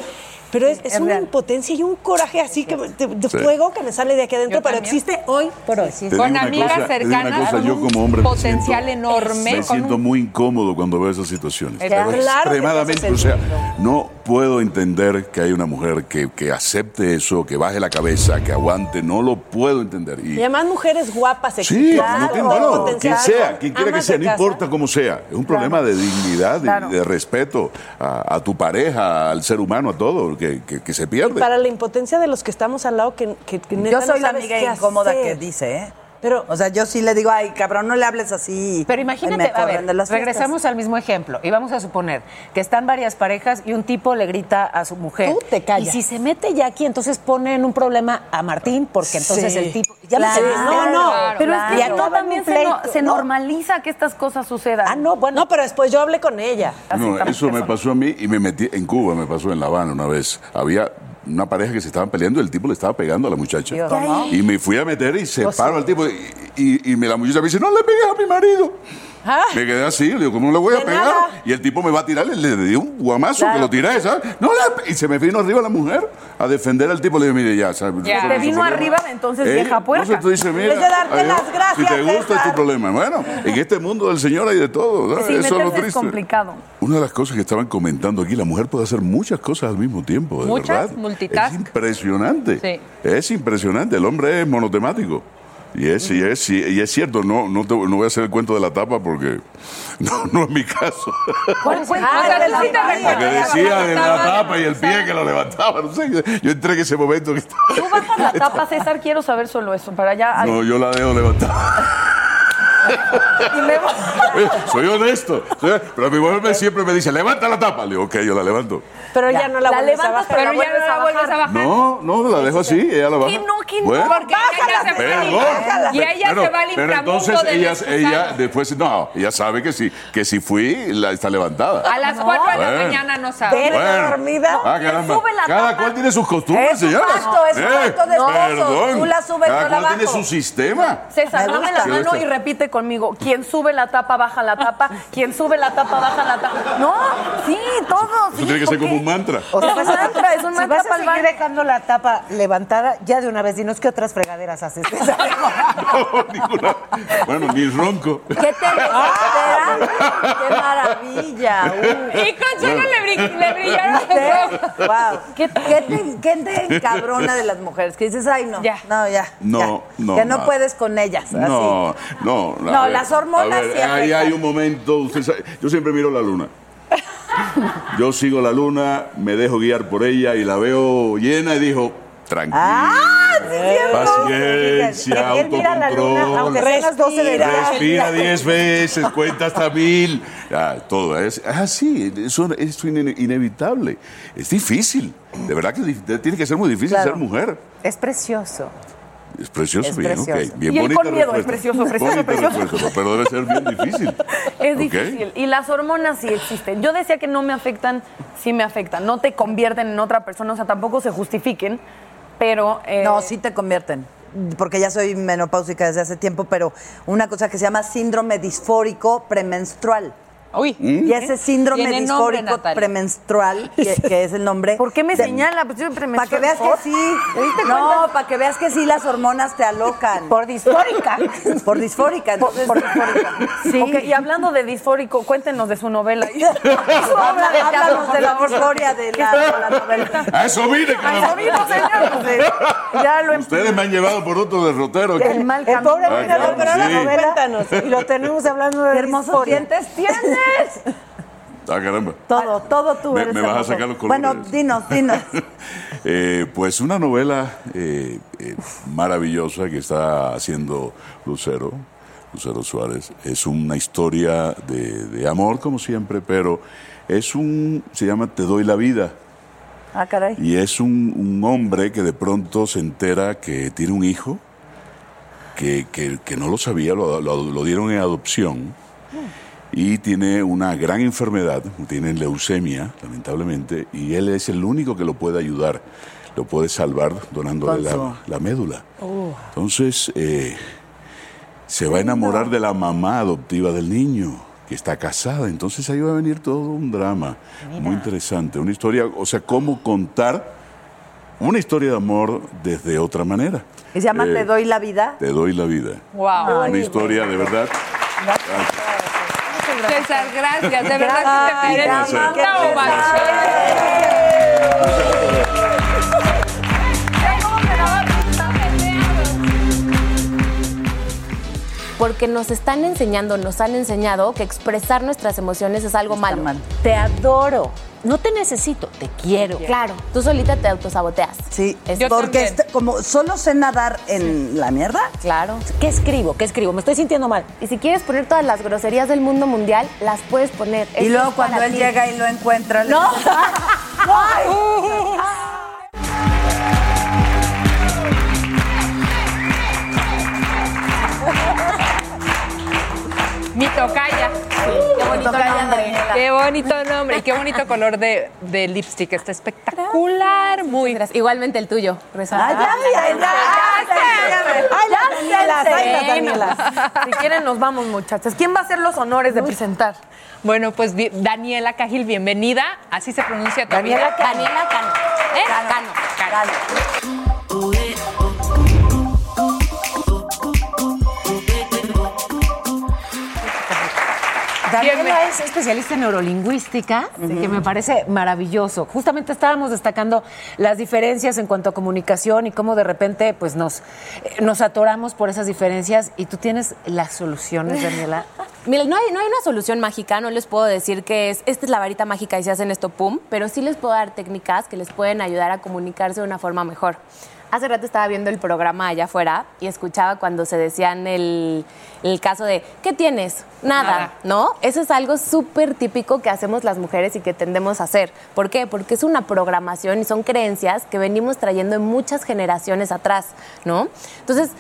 pero es, es es una real. impotencia y un coraje así que me- de, de Sí. fuego que me sale de aquí adentro, Yo pero también. existe hoy por hoy. Con amigas cosa, cercanas, cosa, con yo un como hombre me potencial siento- enorme, Me siento un- muy incómodo cuando veo esas situaciones. Claro extremadamente, o sea, no puedo entender que hay una mujer que, que acepte eso, que baje la cabeza, que aguante, no lo puedo entender. Y, Y además mujeres guapas, Sí, exitosas, no bueno, quien sea, quien quiera que sea, no casa. importa cómo sea. Es un problema de dignidad, de, Claro. de respeto a, a tu pareja, al ser humano, a todo, que, que- que se pierde. Para la impotencia de los que estamos al lado, que, que, que neta Yo soy no la amiga incómoda hacer. que dice, ¿eh? Pero, o sea, yo sí le digo, ay, cabrón, no le hables así. Pero imagínate, a ver, regresamos al mismo ejemplo y vamos a suponer que están varias parejas y un tipo le grita a su mujer. Tú te callas. Y si se mete ya aquí, entonces pone en un problema a Martín porque entonces Sí. el tipo... Ya Claro. me. No, no, Pero claro. es Y que no, también se, no- pleito, se ¿no? normaliza que estas cosas sucedan. Ah, no, bueno. no, pero después yo hablé con ella. No, eso me pasó a mí y me metí en Cuba, me pasó en La Habana una vez. Había una pareja que se estaban peleando y el tipo le estaba pegando a la muchacha. Y me fui a meter y separo al tipo y, y, y me- la muchacha me dice, no le pegues a mi marido. Ah. Me quedé así, le digo, ¿cómo no le voy a pegar? nada. Y el tipo me va a tirar, le, le di un guamazo que lo tiré, ¿sabes? No le pe-". Y se me vino arriba la mujer a defender al tipo. Le digo, mire, ya, ¿sabes? Ya. Te vino su problema". arriba, entonces, Eh, vieja puerca. Entonces tú dices, mira, darte adiós. las gracias, si te gusta es tu César. problema. Bueno, en este mundo del Señor hay de todo. ¿sabes? Eso es lo meterse es triste. complicado. Una de las cosas que estaban comentando aquí, la mujer puede hacer muchas cosas al mismo tiempo, de Muchas, verdad. multitask. Es impresionante. Sí. Es impresionante. El hombre es monotemático. Y es, y es, y es cierto, no, no, te- no voy a hacer el cuento de la tapa porque no, no es mi caso. ¿Cuál fue? O sea, tú sí te La que recuerdas. decía de la tapa y el pie que lo levantaba, no sé. Yo entré en ese momento que Tú bajas la tapa, César, quiero saber solo eso, para allá. No, yo la dejo levantar. y me voy. Eh, Soy honesto. soy- Pero mi mujer siempre me dice, levanta la tapa. Le digo, ok, yo la levanto. Pero ya, no la, La vuelves a levantas, bajar. pero ya no la vuelves a bajar. No, no, la dejo así, ella la baja. ¿Qué no, qué no? Bueno, Porque ella se va al Perdón. infra- y ella Pero- se va al Pero entonces del ella, ella después, no, ella sabe que sí, que si fui, la, está levantada. A las 4 de la mañana no sabe. Bueno. dormida. Ah, caramba. Sube la Cada tapa. cual tiene sus costumbres, Es un señora. pacto, es un pacto de. Perdón. Tú la subes, Cada yo la cual tiene su sistema. César, Me dame la mano y repite conmigo. Quien sube la tapa, baja la tapa. Quien sube la tapa, baja la tapa. No, sí, todos. Eso tiene que ser como un mantra. O sea, Es un mantra, es un si mantra vas a seguir dejando la tapa levantada, ya de una vez dinos qué otras fregaderas haces. Bueno, ni ronco. ¿Qué te desespera? ¡Qué maravilla! Uh. Y Consuelo le, bri- le brillaron los. Wow. ¿Qué, qué te, qué te encabrona de las mujeres? Que dices, ay, no, no, ya. No, ya. no, Que no nada. puedes con ellas. así. No, no. las hormonas ver, sí Ahí hay un momento, usted sabe, yo siempre miro la luna. Yo sigo la luna, me dejo guiar por ella y la veo llena y dijo, tranquilo. ¡Ah, sí! Paciencia, autocontrol. las 12 de la noche. Respira 10 veces, cuenta hasta mil. Ya, todo es así, eso es ine- inevitable. Es difícil, de verdad que tiene que ser muy difícil Claro. ser mujer. Es precioso. Es precioso, Es bien, precioso. ok. Bien Y él con miedo, es precioso, precioso, precioso. respuesta, pero debe ser bien difícil. Es difícil. Y las hormonas sí existen. Yo decía que no me afectan, sí me afectan. No te convierten en otra persona, o sea, tampoco se justifiquen, pero... eh, No, sí te convierten. Porque ya soy menopáusica desde hace tiempo, pero una cosa que se llama síndrome disfórico premenstrual. Uy. Y ese síndrome Tiene nombre, disfórico premenstrual, que, que es el nombre. ¿Por qué me de- señala? Pues yo Para que veas que sí. No, para que veas que sí las hormonas te alocan. Por disfórica. Por disfórica. Entonces, Sí. Ok, y hablando de disfórico, cuéntenos de su novela. Habla- Háblanos de la disforia de la, de la novela. A eso vine, A eso vino, señor. Ya lo Ustedes me han llevado por otro derrotero. El mal El pobre Ah, claro, pero sí. la novela y lo tenemos hablando de hermosos dientes Ah, caramba. Todo, todo tú Me- eres me vas a sacar los colores. Bueno, dinos, dinos. Eh, pues una novela eh, eh, maravillosa que está haciendo Lucero, Lucero Suárez. Es una historia de, de amor, como siempre, pero es un, se llama Te doy la vida. Ah, caray. Y es un, un hombre que de pronto se entera que tiene un hijo, que, que- que no lo sabía, lo, lo- lo dieron en adopción, y tiene una gran enfermedad, tiene leucemia, lamentablemente, y él es el único que lo puede ayudar, lo puede salvar donándole la, médula. Entonces, eh, se va a enamorar de la mamá adoptiva del niño, que está casada. Entonces ahí va a venir todo un drama muy interesante. Una historia, o sea, cómo contar una historia de amor desde otra manera. ¿Y se llama Eh, Te doy la vida? Te doy la vida. Wow. Una historia de verdad. César, gracias. De verdad que te mereces una ovación. Porque nos están enseñando, nos han enseñado que expresar nuestras emociones es algo malo. Te adoro. No te necesito, te quiero. Claro, tú solita te autosaboteas. Sí, Es- porque este- como solo sé nadar en la mierda. Claro. ¿Qué escribo? ¿Qué escribo? Me estoy sintiendo mal. Y si quieres poner todas las groserías del mundo mundial, las puedes poner. Y Esto luego cuando él ti. llega y lo encuentra, le No. ¡Ay! Mi tocaya. Bonito Tocaya nombre. Daniela. Qué bonito nombre y qué bonito color de, de lipstick. Está espectacular. Muy. Igualmente el tuyo. ¡Ay, ya, ya, ya! Ay, ay, Danielas. Si quieren, nos vamos, muchachas. ¿Quién va a hacer los honores de presentar? Bueno, pues Daniela Cajil, bienvenida. Así se pronuncia tu Daniela. Cano. Daniela Cano. ¿Eh? Cano. Cano. Daniela es especialista en neurolingüística, que me parece maravilloso. Justamente estábamos destacando las diferencias en cuanto a comunicación y cómo de repente pues nos, eh, nos atoramos por esas diferencias y tú tienes las soluciones, Daniela. Mira, no hay, no hay una solución mágica, no les puedo decir que es, esta es la varita mágica y se hacen esto, pum, pero sí les puedo dar técnicas que les pueden ayudar a comunicarse de una forma mejor. Hace rato estaba viendo el programa allá afuera y escuchaba cuando se decían el, el caso de, ¿qué tienes? Nada, Nada. ¿no? Eso es algo súper típico que hacemos las mujeres y que tendemos a hacer. ¿Por qué? Porque es una programación y son creencias que venimos trayendo en muchas generaciones atrás, ¿no? Entonces,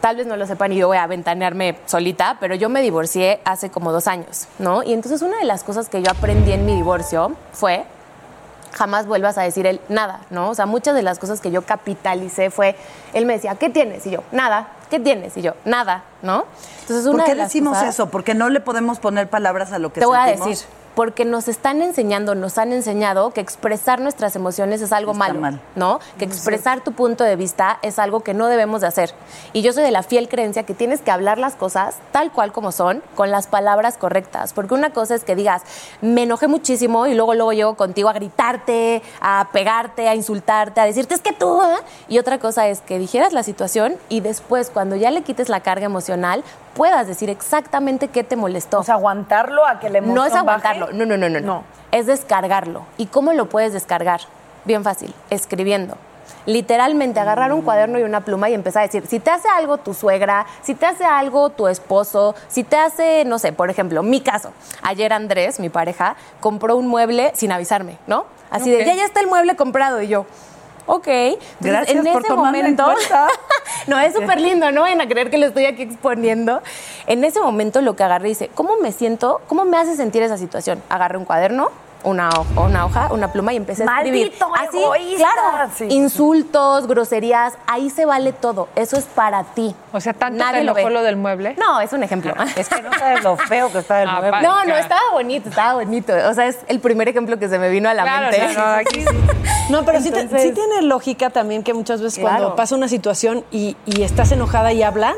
tal vez no lo sepan y yo voy a ventanearme solita, pero yo me divorcié hace como dos años, ¿no? Y entonces una de las cosas que yo aprendí en mi divorcio fue jamás vuelvas a decir él nada, ¿no? O sea, muchas de las cosas que yo capitalicé fue, él me decía, ¿qué tienes? Y yo, nada, ¿qué tienes? Y yo, nada, ¿no? Entonces, una ¿Por qué de las decimos cosas- eso? Porque no le podemos poner palabras a lo que Te voy a sentimos. decir, porque nos están enseñando, nos han enseñado que expresar nuestras emociones es algo malo, ¿no? Que expresar tu punto de vista es algo que no debemos de hacer. Y yo soy de la fiel creencia que tienes que hablar las cosas tal cual como son, con las palabras correctas, porque una cosa es que digas, me enojé muchísimo y luego luego llego contigo a gritarte, a pegarte, a insultarte, a decirte es que tú, ¿eh?". y otra cosa es que dijeras la situación y después cuando ya le quites la carga emocional puedas decir exactamente qué te molestó. O sea, aguantarlo a que la No es baje. aguantarlo, no, no, no, no, no. Es descargarlo. ¿Y cómo lo puedes descargar? Bien fácil, escribiendo. Literalmente agarrar un cuaderno y una pluma y empezar a decir, si te hace algo tu suegra, si te hace algo tu esposo, si te hace, no sé, por ejemplo, mi caso, ayer Andrés, mi pareja, compró un mueble sin avisarme, ¿no? Así de, ya, ya está el mueble comprado y yo, ok. Entonces, Gracias en por ese en momento, no, es súper lindo, no vayan a creer que lo estoy aquí exponiendo. En ese momento lo que agarré dice, ¿cómo me siento? ¿Cómo me hace sentir esa situación? Agarré un cuaderno, una, ho- una hoja, una pluma y empecé a escribir. ¡Maldito Así, egoísta! claro, Sí. insultos, groserías, ahí se vale todo. Eso es para ti. O sea, ¿tanto Nadie te lo ve. lo del mueble? No, es un ejemplo. Es que no sabes lo feo que está el Ah, mueble. padre. No, no, estaba bonito, estaba bonito. O sea, es el primer ejemplo que se me vino a la Claro, mente. no, no, aquí No, pero sí, tiene lógica también que muchas veces Claro. cuando pasa una situación y, y estás enojada y hablan,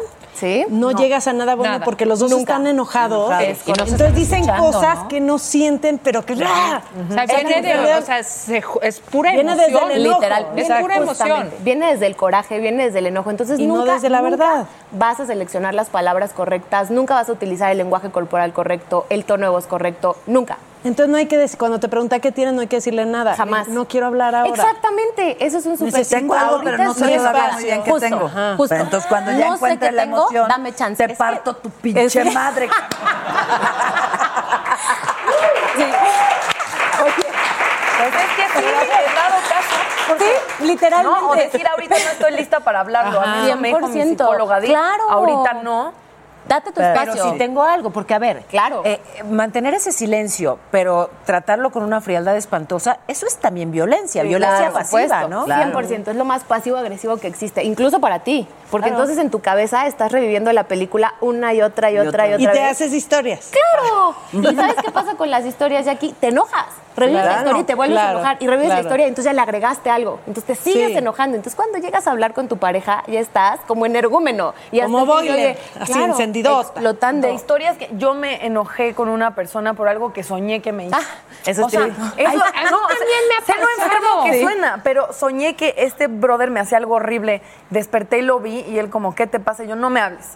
no, llegas a nada bueno Nada. porque los dos Nunca. están enojados. Es. Entonces Y no se dicen cosas ¿no? que no sienten, pero que... ¡ah! O sea, Es viene de, o sea, se es pura Viene emoción. desde el enojo. Literal, Es pura emoción. Justamente. Viene desde el coraje, viene desde el enojo. Entonces Y no nunca, desde la nunca verdad. vas a seleccionar las palabras correctas, nunca vas a utilizar el lenguaje corporal correcto, el tono de voz correcto, nunca. Entonces no hay que decir, cuando te pregunta qué tienes, no hay que decirle nada. Jamás. No quiero hablar ahora. Exactamente, eso es un súper Necesito Tengo algo, pero no sé muy bien qué Justo, tengo. Pero entonces cuando ya No sé encuentre qué la tengo, emoción, dame chance. te Es que- parto tu pinche es que- madre. Pues es que sí, dado caso. Sí, literalmente. No, o decir ahorita no estoy lista para hablarlo. A mí me dijo mi 100%. psicóloga. Claro. Ahorita no. Date tu Pero espacio. si tengo algo, porque a ver, Claro. eh, mantener ese silencio, pero tratarlo con una frialdad espantosa, eso es también violencia, violencia Claro, pasiva, supuesto, ¿no? 100%, es lo más pasivo-agresivo que existe, incluso para ti, porque Claro. entonces en tu cabeza estás reviviendo la película una y otra y, otra y otra Y te vez. haces historias. ¡Claro! ¿Y sabes qué pasa con las historias de aquí? Te enojas. Revives la historia y te vuelves claro, a enojar. Y revives la historia y entonces ya le agregaste algo. Entonces te sigues Sí. enojando. Entonces cuando llegas a hablar con tu pareja, ya estás como energúmeno. Y Como boiler, así claro, encendidota. Explotando. De historias que yo me enojé con una persona por algo que soñé que me hizo. eso o sea, eso, Ay, no, o sea, me ha enfermo que Sí. suena, pero soñé que este brother me hacía algo horrible. Desperté y lo vi y él como, ¿qué te pasa? Y yo, no me hables.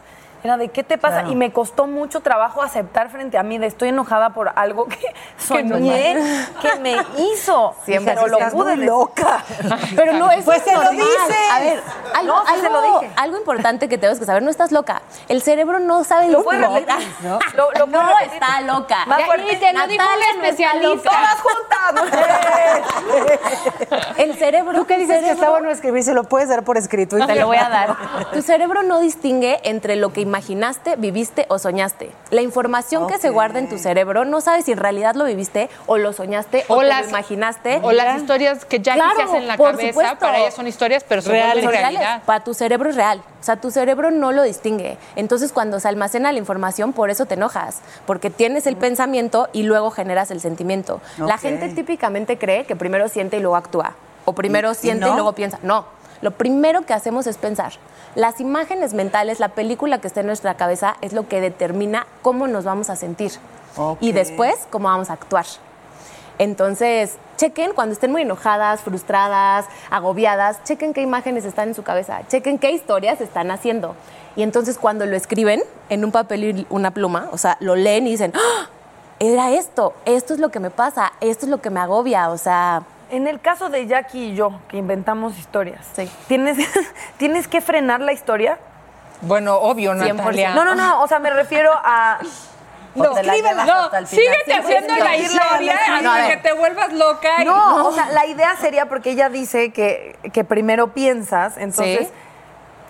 Era de, ¿qué te pasa? Claro. Y me costó mucho trabajo aceptar frente a mí de estoy enojada por algo que soñé que me hizo. Siempre pero lo estás pude muy loca. Pero no es Pues se lo normal. dices. A ver, algo, No, sí se algo- lo dije. algo importante que tenemos que saber, no estás loca. El cerebro no sabe Lo distinguir. ¿no? Lo- lo No está loca. Más fuerte. te lo dijo Natalia un no está especialista. loca. El cerebro. Tú que dices que está bueno escribir, se lo puedes dar por escrito. y Te lo voy a dar. Tu cerebro no distingue entre lo que imaginaste, viviste o soñaste. La información que se guarda en tu cerebro no sabes si en realidad lo viviste o lo soñaste o, O las- lo imaginaste. O las historias que ya Claro, se hacen en la por cabeza, supuesto. para ellas son historias, pero se Reales. Reales. Para tu cerebro es real. O sea, tu cerebro no lo distingue. Entonces, cuando se almacena la información, por eso te enojas. Porque tienes el pensamiento y luego generas el sentimiento. La gente típicamente cree que primero siente y luego actúa. O primero ¿Y- y siente y, no? luego piensa. No. Lo primero que hacemos es pensar. Las imágenes mentales, la película que está en nuestra cabeza, es lo que determina cómo nos vamos a sentir. Y después, cómo vamos a actuar. Entonces, chequen cuando estén muy enojadas, frustradas, agobiadas, chequen qué imágenes están en su cabeza, chequen qué historias están haciendo. Y entonces cuando lo escriben en un papel y una pluma, o sea, lo leen y dicen, ¡Ah! era esto, esto es lo que me pasa, esto es lo que me agobia, o sea, En el caso de Jackie y yo, que inventamos historias, ¿tienes, ¿tienes que frenar la historia? Bueno, obvio, Natalia. No, no, no, o sea, me refiero a... No, Te la llevas no, síguete Sí, haciendo la historia hasta que te vuelvas loca. y- No, o sea, la idea sería porque ella dice que, que primero piensas, entonces, Sí.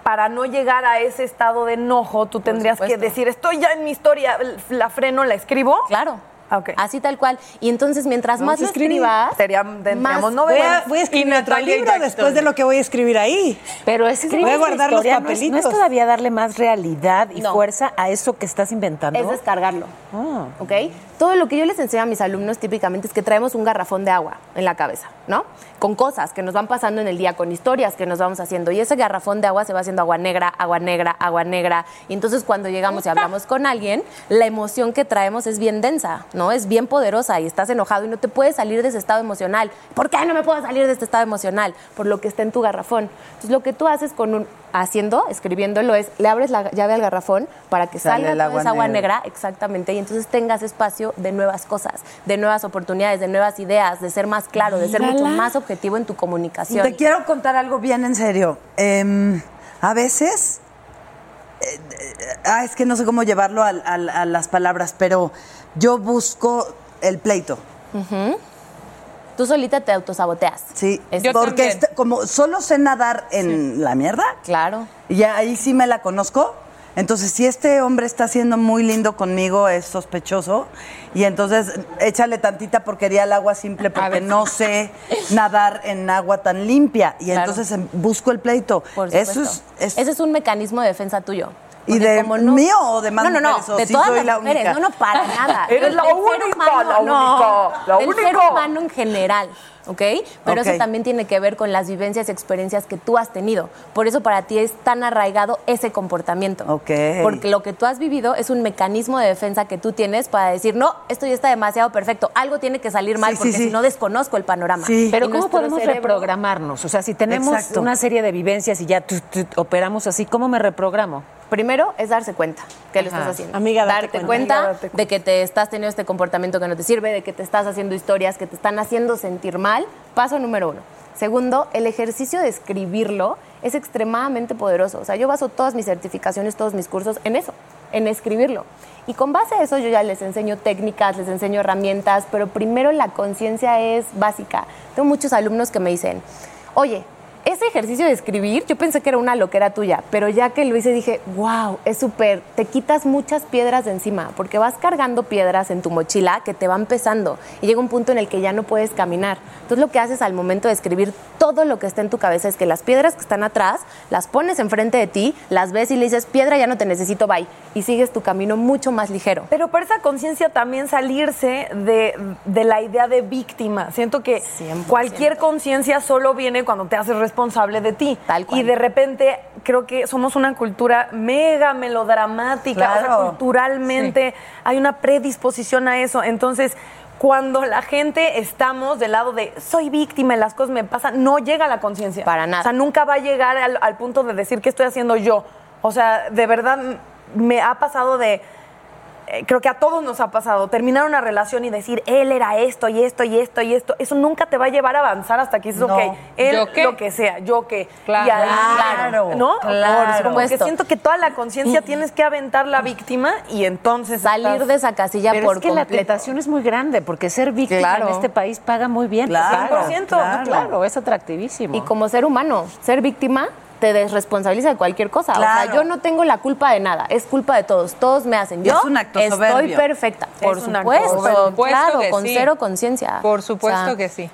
para no llegar a ese estado de enojo, tú tendrías que decir, estoy ya en mi historia, la freno, la escribo. Claro. Así tal cual. Y entonces, mientras más lo escribas, tendríamos más novelas. Voy a, voy a escribir otro libro después de lo que voy a escribir ahí. Pero escribir Voy a guardar los historia, ¿no es- papelitos. ¿no es, todavía darle más realidad y No. fuerza a eso que estás inventando? es descargarlo. Ah. ¿Ok? Todo lo que yo les enseño a mis alumnos típicamente es que traemos un garrafón de agua en la cabeza, ¿no? Con cosas que nos van pasando en el día, con historias que nos vamos haciendo. Y ese garrafón de agua se va haciendo agua negra, agua negra, agua negra. Y entonces cuando llegamos y hablamos con alguien, la emoción que traemos es bien densa, ¿no? Es bien poderosa y estás enojado y no te puedes salir de ese estado emocional. ¿Por qué no me puedo salir de este estado emocional? Por lo que está en tu garrafón. Entonces lo que tú haces con un haciendo, escribiéndolo es, le abres la llave al garrafón para que Sale salga el toda agua esa agua negra. negra exactamente, y entonces tengas espacio de nuevas cosas, de nuevas oportunidades, de nuevas ideas, de ser más claro, de ser mucho más objetivo en tu comunicación. Te quiero contar algo bien en serio. Em, a veces, eh, eh, ah, es que no sé cómo llevarlo al- al- a, las palabras, pero yo busco el pleito. Ujú. Tú solita te autosaboteas. Sí, Yo porque también. este- como solo sé nadar en la mierda. Claro. Y ahí sí me la conozco. Entonces, si este hombre está siendo muy lindo conmigo, es sospechoso. Y entonces, échale tantita porquería al agua simple porque no sé nadar en agua tan limpia. Y Claro. entonces em, busco el pleito. Por Eso es, Ese es un mecanismo de defensa tuyo. ¿Y Porque de como no- mío o de más No, no, no, mujeres? ¿O de sí todas las la mujeres. única? No, no, para nada. Eres la única, humano, la única, la Del ser única. humano en general, ¿ok? Pero eso también tiene que ver con las vivencias y experiencias que tú has tenido. Por eso para ti es tan arraigado ese comportamiento. Ok. Porque lo que tú has vivido es un mecanismo de defensa que tú tienes para decir, no, esto ya está demasiado perfecto, algo tiene que salir mal Sí, porque sí. si no desconozco el panorama. Pero Y ¿cómo podemos cerebro- reprogramarnos? O sea, si tenemos Exacto. una serie de vivencias y ya tu, tu, operamos así, ¿cómo me reprogramo? Primero es darse cuenta que lo Ajá. estás haciendo. Amiga, date darte cuenta. cuenta, Amiga, date de que te estás teniendo este comportamiento que no te sirve, de que te estás haciendo historias que te están haciendo sentir mal. Paso número uno. Segundo, el ejercicio de escribirlo es extremadamente poderoso. O sea, yo baso todas mis certificaciones, todos mis cursos en eso, en escribirlo. Y con base a eso yo ya les enseño técnicas, les enseño herramientas, pero primero la conciencia es básica. Tengo muchos alumnos que me dicen, oye, ese ejercicio de escribir, yo pensé que era una loquera tuya, pero ya que lo hice dije, wow, es súper, te quitas muchas piedras de encima, porque vas cargando piedras en tu mochila que te van pesando y llega un punto en el que ya no puedes caminar. Entonces lo que haces al momento de escribir todo lo que está en tu cabeza es que las piedras que están atrás las pones enfrente de ti, las ves y le dices, piedra, ya no te necesito, bye, y sigues tu camino mucho más ligero. Pero para esa conciencia también salirse de, de la idea de víctima. Siento que cualquier conciencia solo viene cuando te haces responsable de ti. Y de repente creo que somos una cultura mega melodramática. O sea, Claro. culturalmente hay una predisposición a eso. Entonces, cuando la gente estamos del lado de soy víctima y las cosas me pasan, no llega a la conciencia. Para nada. O sea, nunca va a llegar al, al punto de decir qué estoy haciendo yo. O sea, de verdad me ha pasado de creo que a todos nos ha pasado, terminar una relación y decir, él era esto y esto y esto y esto, eso nunca te va a llevar a avanzar hasta que dices, No. ok, él ¿Yo qué? lo que sea, yo qué. Claro. Y ahí, Claro, ¿no? claro. Como que siento que toda la conciencia tienes que aventar la víctima y entonces... Salir estás- de esa casilla Pero por es que la tentación es muy grande, porque ser víctima Claro. en este país paga muy bien. Claro, 100%, claro, claro. es atractivísimo. Y como ser humano, ser víctima te desresponsabiliza de cualquier cosa. O sea, yo no tengo la culpa de nada, es culpa de todos. Todos me hacen. Yo es un acto estoy soberbio. perfecta. Por Es supuesto. Por supuesto claro, con sí. cero conciencia. Por supuesto O sea, que sí.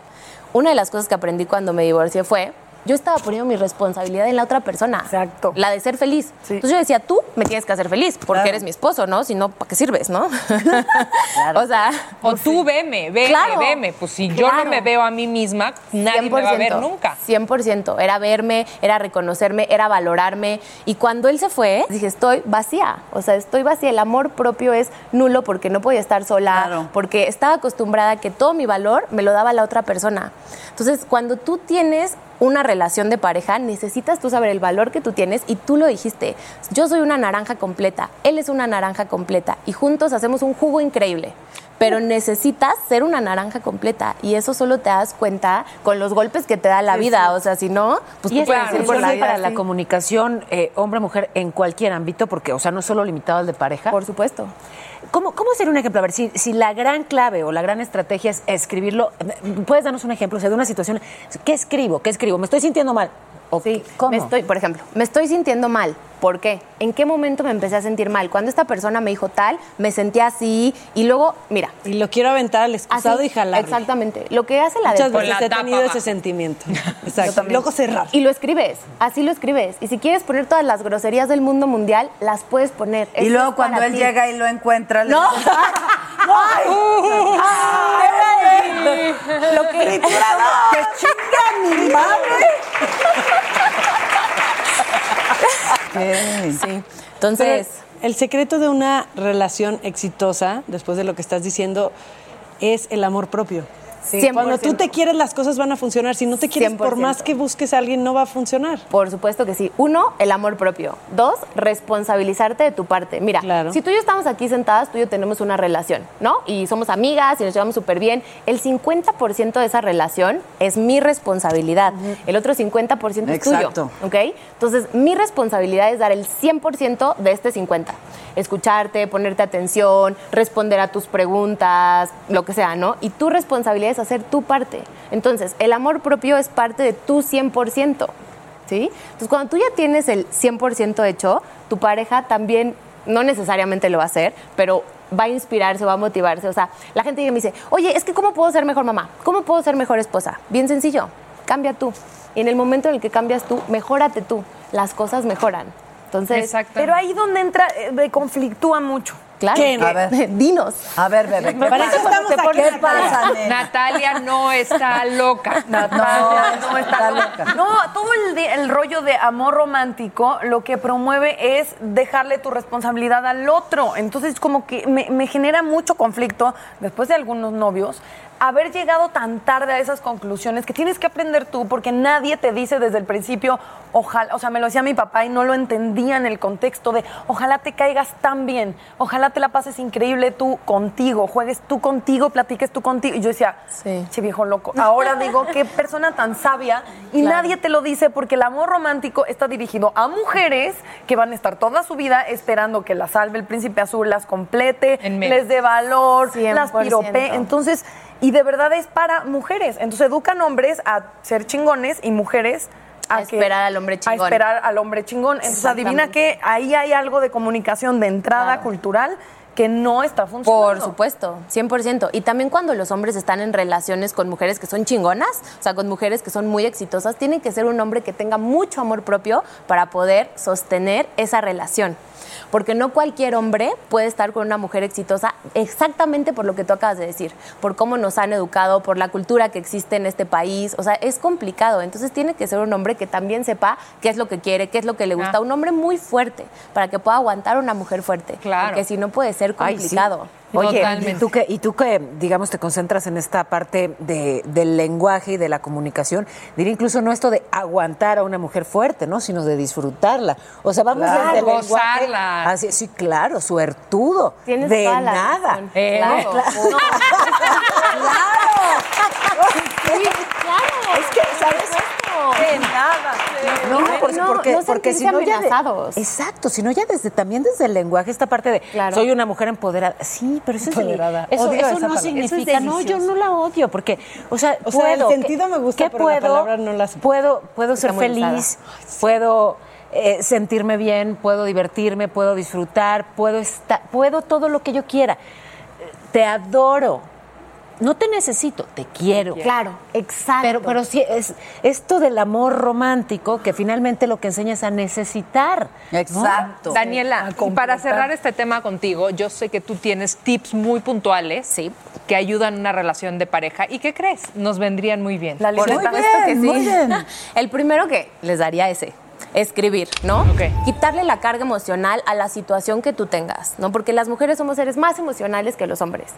Una de las cosas que aprendí cuando me divorcié fue, yo estaba poniendo mi responsabilidad en la otra persona. Exacto. La de ser feliz. Entonces yo decía, tú me tienes que hacer feliz porque Claro. eres mi esposo, ¿no? Si no, ¿para qué sirves, no? O sea... O tú veme, veme, Claro. veme. Pues si yo no Claro. me veo a mí misma, nadie me va a ver nunca. 100%. Era verme, era reconocerme, era valorarme. Y cuando él se fue, dije, estoy vacía. O sea, estoy vacía. El amor propio es nulo porque no podía estar sola, porque estaba acostumbrada a que todo mi valor me lo daba la otra persona. Entonces, cuando tú tienes una relación de pareja, necesitas tú saber el valor que tú tienes y tú lo dijiste. Yo soy una naranja completa, él es una naranja completa y juntos hacemos un jugo increíble. pero necesitas ser una naranja completa y eso solo te das cuenta con los golpes que te da la Sí, vida, sí. o sea, si no, pues y tú es puedes ir por la vida para la comunicación eh, hombre-mujer en cualquier ámbito, porque, o sea, no solo limitado al de pareja. Por supuesto. ¿Cómo, cómo sería un ejemplo? A ver, si, si la gran clave o la gran estrategia es escribirlo, ¿puedes darnos un ejemplo? O sea, de una situación, ¿qué escribo? ¿Qué escribo? ¿Me estoy sintiendo mal? ¿O Sí, ¿Cómo? Me estoy, por ejemplo, me estoy sintiendo mal. ¿Por qué? ¿En qué momento me empecé a sentir mal? Cuando esta persona me dijo tal, me sentí así y luego, mira. Y lo quiero aventar al excusado así, y jalarle. Exactamente. Lo que hace la Muchas de- veces he tenido ese sentimiento. Exacto. Luego cerrar. Y lo escribes, así lo escribes. Y si quieres poner todas las groserías del mundo mundial, las puedes poner. Y Esto luego cuando él ti. llega y lo encuentra, le No. ¡Ay! ¡Ay! Lo que ¡Que chinga mi madre! Sí. Entonces, Pero el secreto de una relación exitosa, después de lo que estás diciendo, es el amor propio. Sí. Cuando tú 100%. te quieres, las cosas van a funcionar. Si no te quieres, por 100%. más que busques a alguien, no va a funcionar. Por supuesto que sí. Uno, el amor propio. Dos, responsabilizarte de tu parte. Mira, si tú y yo estamos aquí sentadas, tú y yo tenemos una relación, ¿no? Y somos amigas y nos llevamos súper bien. El 50% de esa relación es mi responsabilidad. El otro 50% es Exacto. tuyo, ¿ok? Entonces, mi responsabilidad es dar el 100% de este 50%. Escucharte, ponerte atención, responder a tus preguntas, lo que sea, ¿no? Y tu responsabilidad es hacer tu parte. Entonces, el amor propio es parte de tu 100%. ¿Sí? Entonces, cuando tú ya tienes el 100% hecho, tu pareja también, no necesariamente lo va a hacer, pero va a inspirarse, va a motivarse. O sea, la gente me dice, oye, es que ¿cómo puedo ser mejor mamá? ¿Cómo puedo ser mejor esposa? Bien sencillo, cambia tú. Y en el momento en el que cambias tú, mejórate tú. Las cosas mejoran. Entonces, Pero ahí donde entra, eh, conflictúa mucho. Claro. ¿Qué? A ver. Dinos. A ver, bebé. ¿qué Para eso pasa? estamos ¿Qué aquí, ¿Qué pasa, nena? Natalia no está loca. Natalia no está loca. No, todo el, el rollo de amor romántico lo que promueve es dejarle tu responsabilidad al otro. Entonces, como que me, me genera mucho conflicto después de algunos novios haber llegado tan tarde a esas conclusiones que tienes que aprender tú porque nadie te dice desde el principio, ojalá, o sea, me lo decía mi papá y no lo entendía en el contexto de, ojalá te caigas tan bien, ojalá te la pases increíble tú contigo, juegues tú contigo, platiques tú contigo. Y yo decía, che viejo loco. Ahora digo, qué persona tan sabia y Claro. nadie te lo dice porque el amor romántico está dirigido a mujeres que van a estar toda su vida esperando que las salve el príncipe azul, las complete, les dé valor, las 100%. pirope. Entonces, y de verdad es para mujeres. Entonces educan hombres a ser chingones y mujeres a, A que- esperar al hombre chingón. A esperar al hombre chingón. Entonces adivina que ahí hay algo de comunicación de entrada cultural que no está funcionando. Por supuesto, 100%. Y también cuando los hombres están en relaciones con mujeres que son chingonas, o sea, con mujeres que son muy exitosas, tiene que ser un hombre que tenga mucho amor propio para poder sostener esa relación. Porque no cualquier hombre puede estar con una mujer exitosa exactamente por lo que tú acabas de decir, por cómo nos han educado, por la cultura que existe en este país. O sea, es complicado. Entonces tiene que ser un hombre que también sepa qué es lo que quiere, qué es lo que le gusta. Ah. Un hombre muy fuerte para que pueda aguantar a una mujer fuerte. Claro. Porque si no puede ser Ay, sí. Oye, Totalmente. ¿y tú, que, y tú que, digamos, te concentras en esta parte de- del lenguaje y de la comunicación, diría incluso no esto de aguantar a una mujer fuerte, ¿no? Sino de disfrutarla. O sea, vamos Claro, desde el lenguaje. gozarla. Así, sí, claro, suertudo. Tienes de toda la nada. razón. Eh, Claro. claro. No. claro. Es que, ¿sabes? De nada. No, No, por- no, porque, no porque si no ya de- amenazados. exacto, si no ya desde también desde el lenguaje esta parte de soy una mujer empoderada. Sí, pero eso, es deli- Empoderada. eso, Odio eso esa no palabra. significa, Eso es no, yo no la odio porque, o sea, O sea, el puedo, sentido me gusta, ¿qué pero la puedo, palabra no la puedo, puedo ser feliz, puedo eh, sentirme bien, puedo divertirme, puedo disfrutar, puedo estar, puedo todo lo que yo quiera. Te adoro. No te necesito, te quiero. Claro, exacto. Pero, pero sí, es esto del amor romántico que finalmente lo que enseña es a necesitar. ¿no? Daniela, y para cerrar este tema contigo, yo sé que tú tienes tips muy puntuales que ayudan a una relación de pareja. ¿Y qué crees? Nos vendrían muy bien. La Por supuesto que sí. El primero que les daría ese. Escribir, ¿no? Quitarle la carga emocional a la situación que tú tengas, ¿no? Porque las mujeres somos seres más emocionales que los hombres.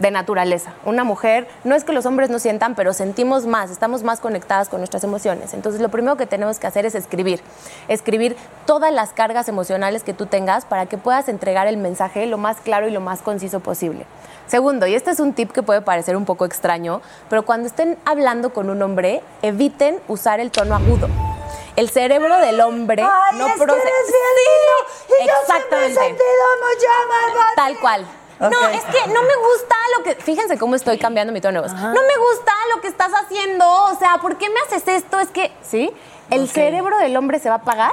De naturaleza. Una mujer, no es que los hombres no sientan, pero sentimos más, estamos más conectadas con nuestras emociones. Entonces, lo primero que tenemos que hacer es escribir. Escribir todas las cargas emocionales que tú tengas para que puedas entregar el mensaje lo más claro y lo más conciso posible. Segundo, y este es un tip que puede parecer un poco extraño, pero cuando estén hablando con un hombre, eviten usar el tono agudo. El cerebro del hombre Ay, no es que procesa. he exactamente. Tal ti. No, es que no me gusta lo que. Fíjense cómo estoy cambiando mi tono de voz. No me gusta lo que estás haciendo. O sea, ¿por qué me haces esto? Es que, ¿sí? El cerebro del hombre se va a apagar.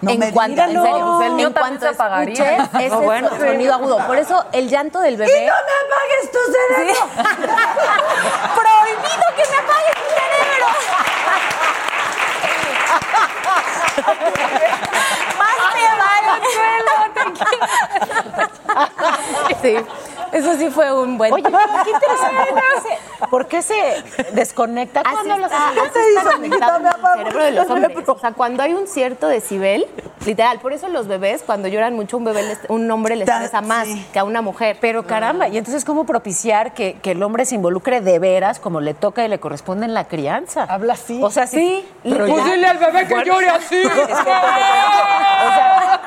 No en me cuanto, en serio, el mío en cuanto se apagaría. escuches ese No, bueno. sonido agudo. Por eso el llanto del ¡Y bebé. no me apagues tu cerebro! ¡Prohibido que me apagues tu cerebro! Te. Sí, eso sí fue un buen. Oye, pero qué interesante. ¿Por qué se, desconecta Así cuando los el cerebro de los hombres. O sea, cuando hay un cierto decibel, literal, por eso los bebés, cuando lloran mucho, un bebé, les- un hombre les estresa más que a una mujer. Pero caramba, y entonces cómo propiciar que, que el hombre se involucre de veras como le toca y le corresponde en la crianza. Habla así. O sea, sí. pero Pues ya- dile al bebé que llore así. es que- o sea,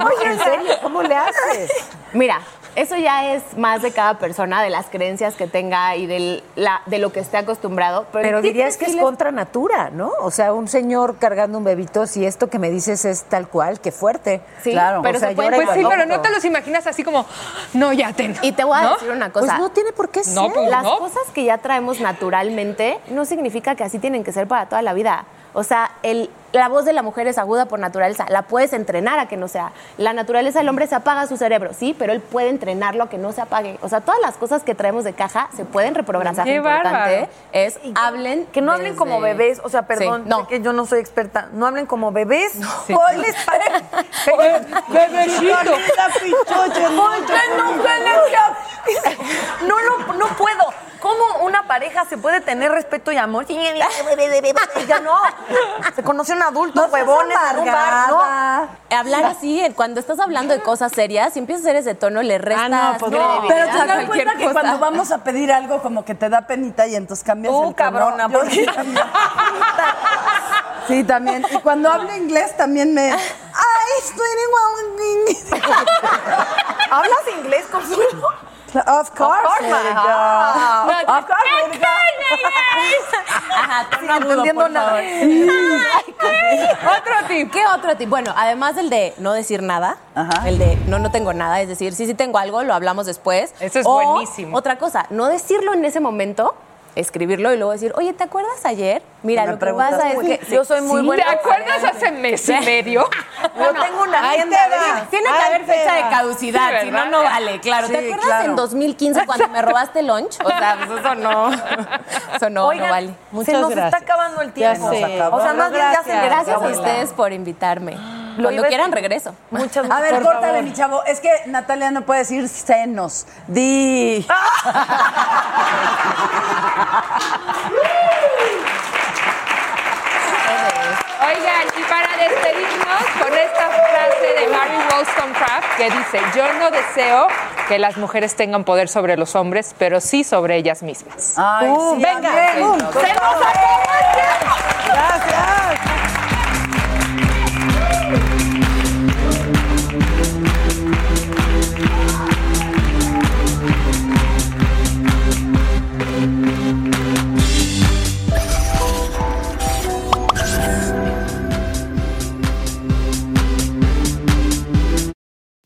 no, en serio, ¿cómo le haces? Mira, eso ya es más de cada persona, de las creencias que tenga y del- la- de lo que esté acostumbrado. Pero, Pero dirías que es contra natura, ¿no? O sea, un señor cargando un bebito, si esto que me dices es tal cual, qué fuerte. Sí, claro. pero o sea, se puede- Pues sí, pero no te los imaginas así como, no, ya ten. Y te voy a ¿No? decir una cosa. Pues no tiene por qué No, ser. pues Las no. cosas que ya traemos naturalmente no significa que así tienen que ser para toda la vida. O sea, el, la voz de la mujer es aguda por naturaleza. La puedes entrenar a que no sea. La naturaleza del hombre se apaga su cerebro, sí, pero él puede entrenarlo a que no se apague. O sea, todas las cosas que traemos de caja se pueden reprogramar. Qué importante es hablen. Que no hablen desde- como bebés, o sea, perdón, Sí, no. sé que yo no soy experta, no hablen como bebés. Sí. Hoy les parece. Bebecito. No, no, no puedo. ¿Cómo una pareja se puede tener respeto y amor? Ya no. Se conocen adultos, huevones, en un bar. No. Hablar así, eh, cuando estás hablando de cosas serias, si empiezas a hacer ese tono, le restas no, pues no. credibilidad Pero te das cuenta que cosa. cuando vamos a pedir algo como que te da penita y entonces cambias Tú, el tono. cabrona, Yo porque- sí también. Sí, también. Y cuando hablo inglés también me... Ay, estoy igual. ¿Hablas inglés, Consuelo? Of course. course. Of course. Ajá, entendiendo nada. otro tip. ¿Qué otro tip? Bueno, además del de no decir nada, el de no, no tengo nada, es decir, sí, sí tengo algo, lo hablamos después. Eso es O, buenísimo. Otra cosa, no decirlo en ese momento, escribirlo y luego decir, oye, ¿te acuerdas ayer? Mira, lo que pasa es que Yo soy muy Sí. buena. ¿Te acuerdas hace mes y medio? Yo tengo una Ahí tienda. te. Tiene que haber fecha de caducidad, Sí, si no, no vale, claro. ¿Te acuerdas claro. en 2015 cuando me robaste lunch? O sea, pues eso no, eso no, Oigan, no vale. se Muchas nos gracias. está acabando el tiempo. O sea, más bien ya se Gracias a ustedes por invitarme. Lo Cuando quieran, regreso. Muchas A ver, córtale, favor. mi chavo. Es que Natalia no puede decir senos. Di. Oigan, y para despedirnos con esta frase de Mary Wollstonecraft que dice, yo no deseo que las mujeres tengan poder sobre los hombres, pero sí sobre ellas mismas. Ay, Pum, sí, venga. amén. Pum. Se nos acabó el tiempo. Gracias.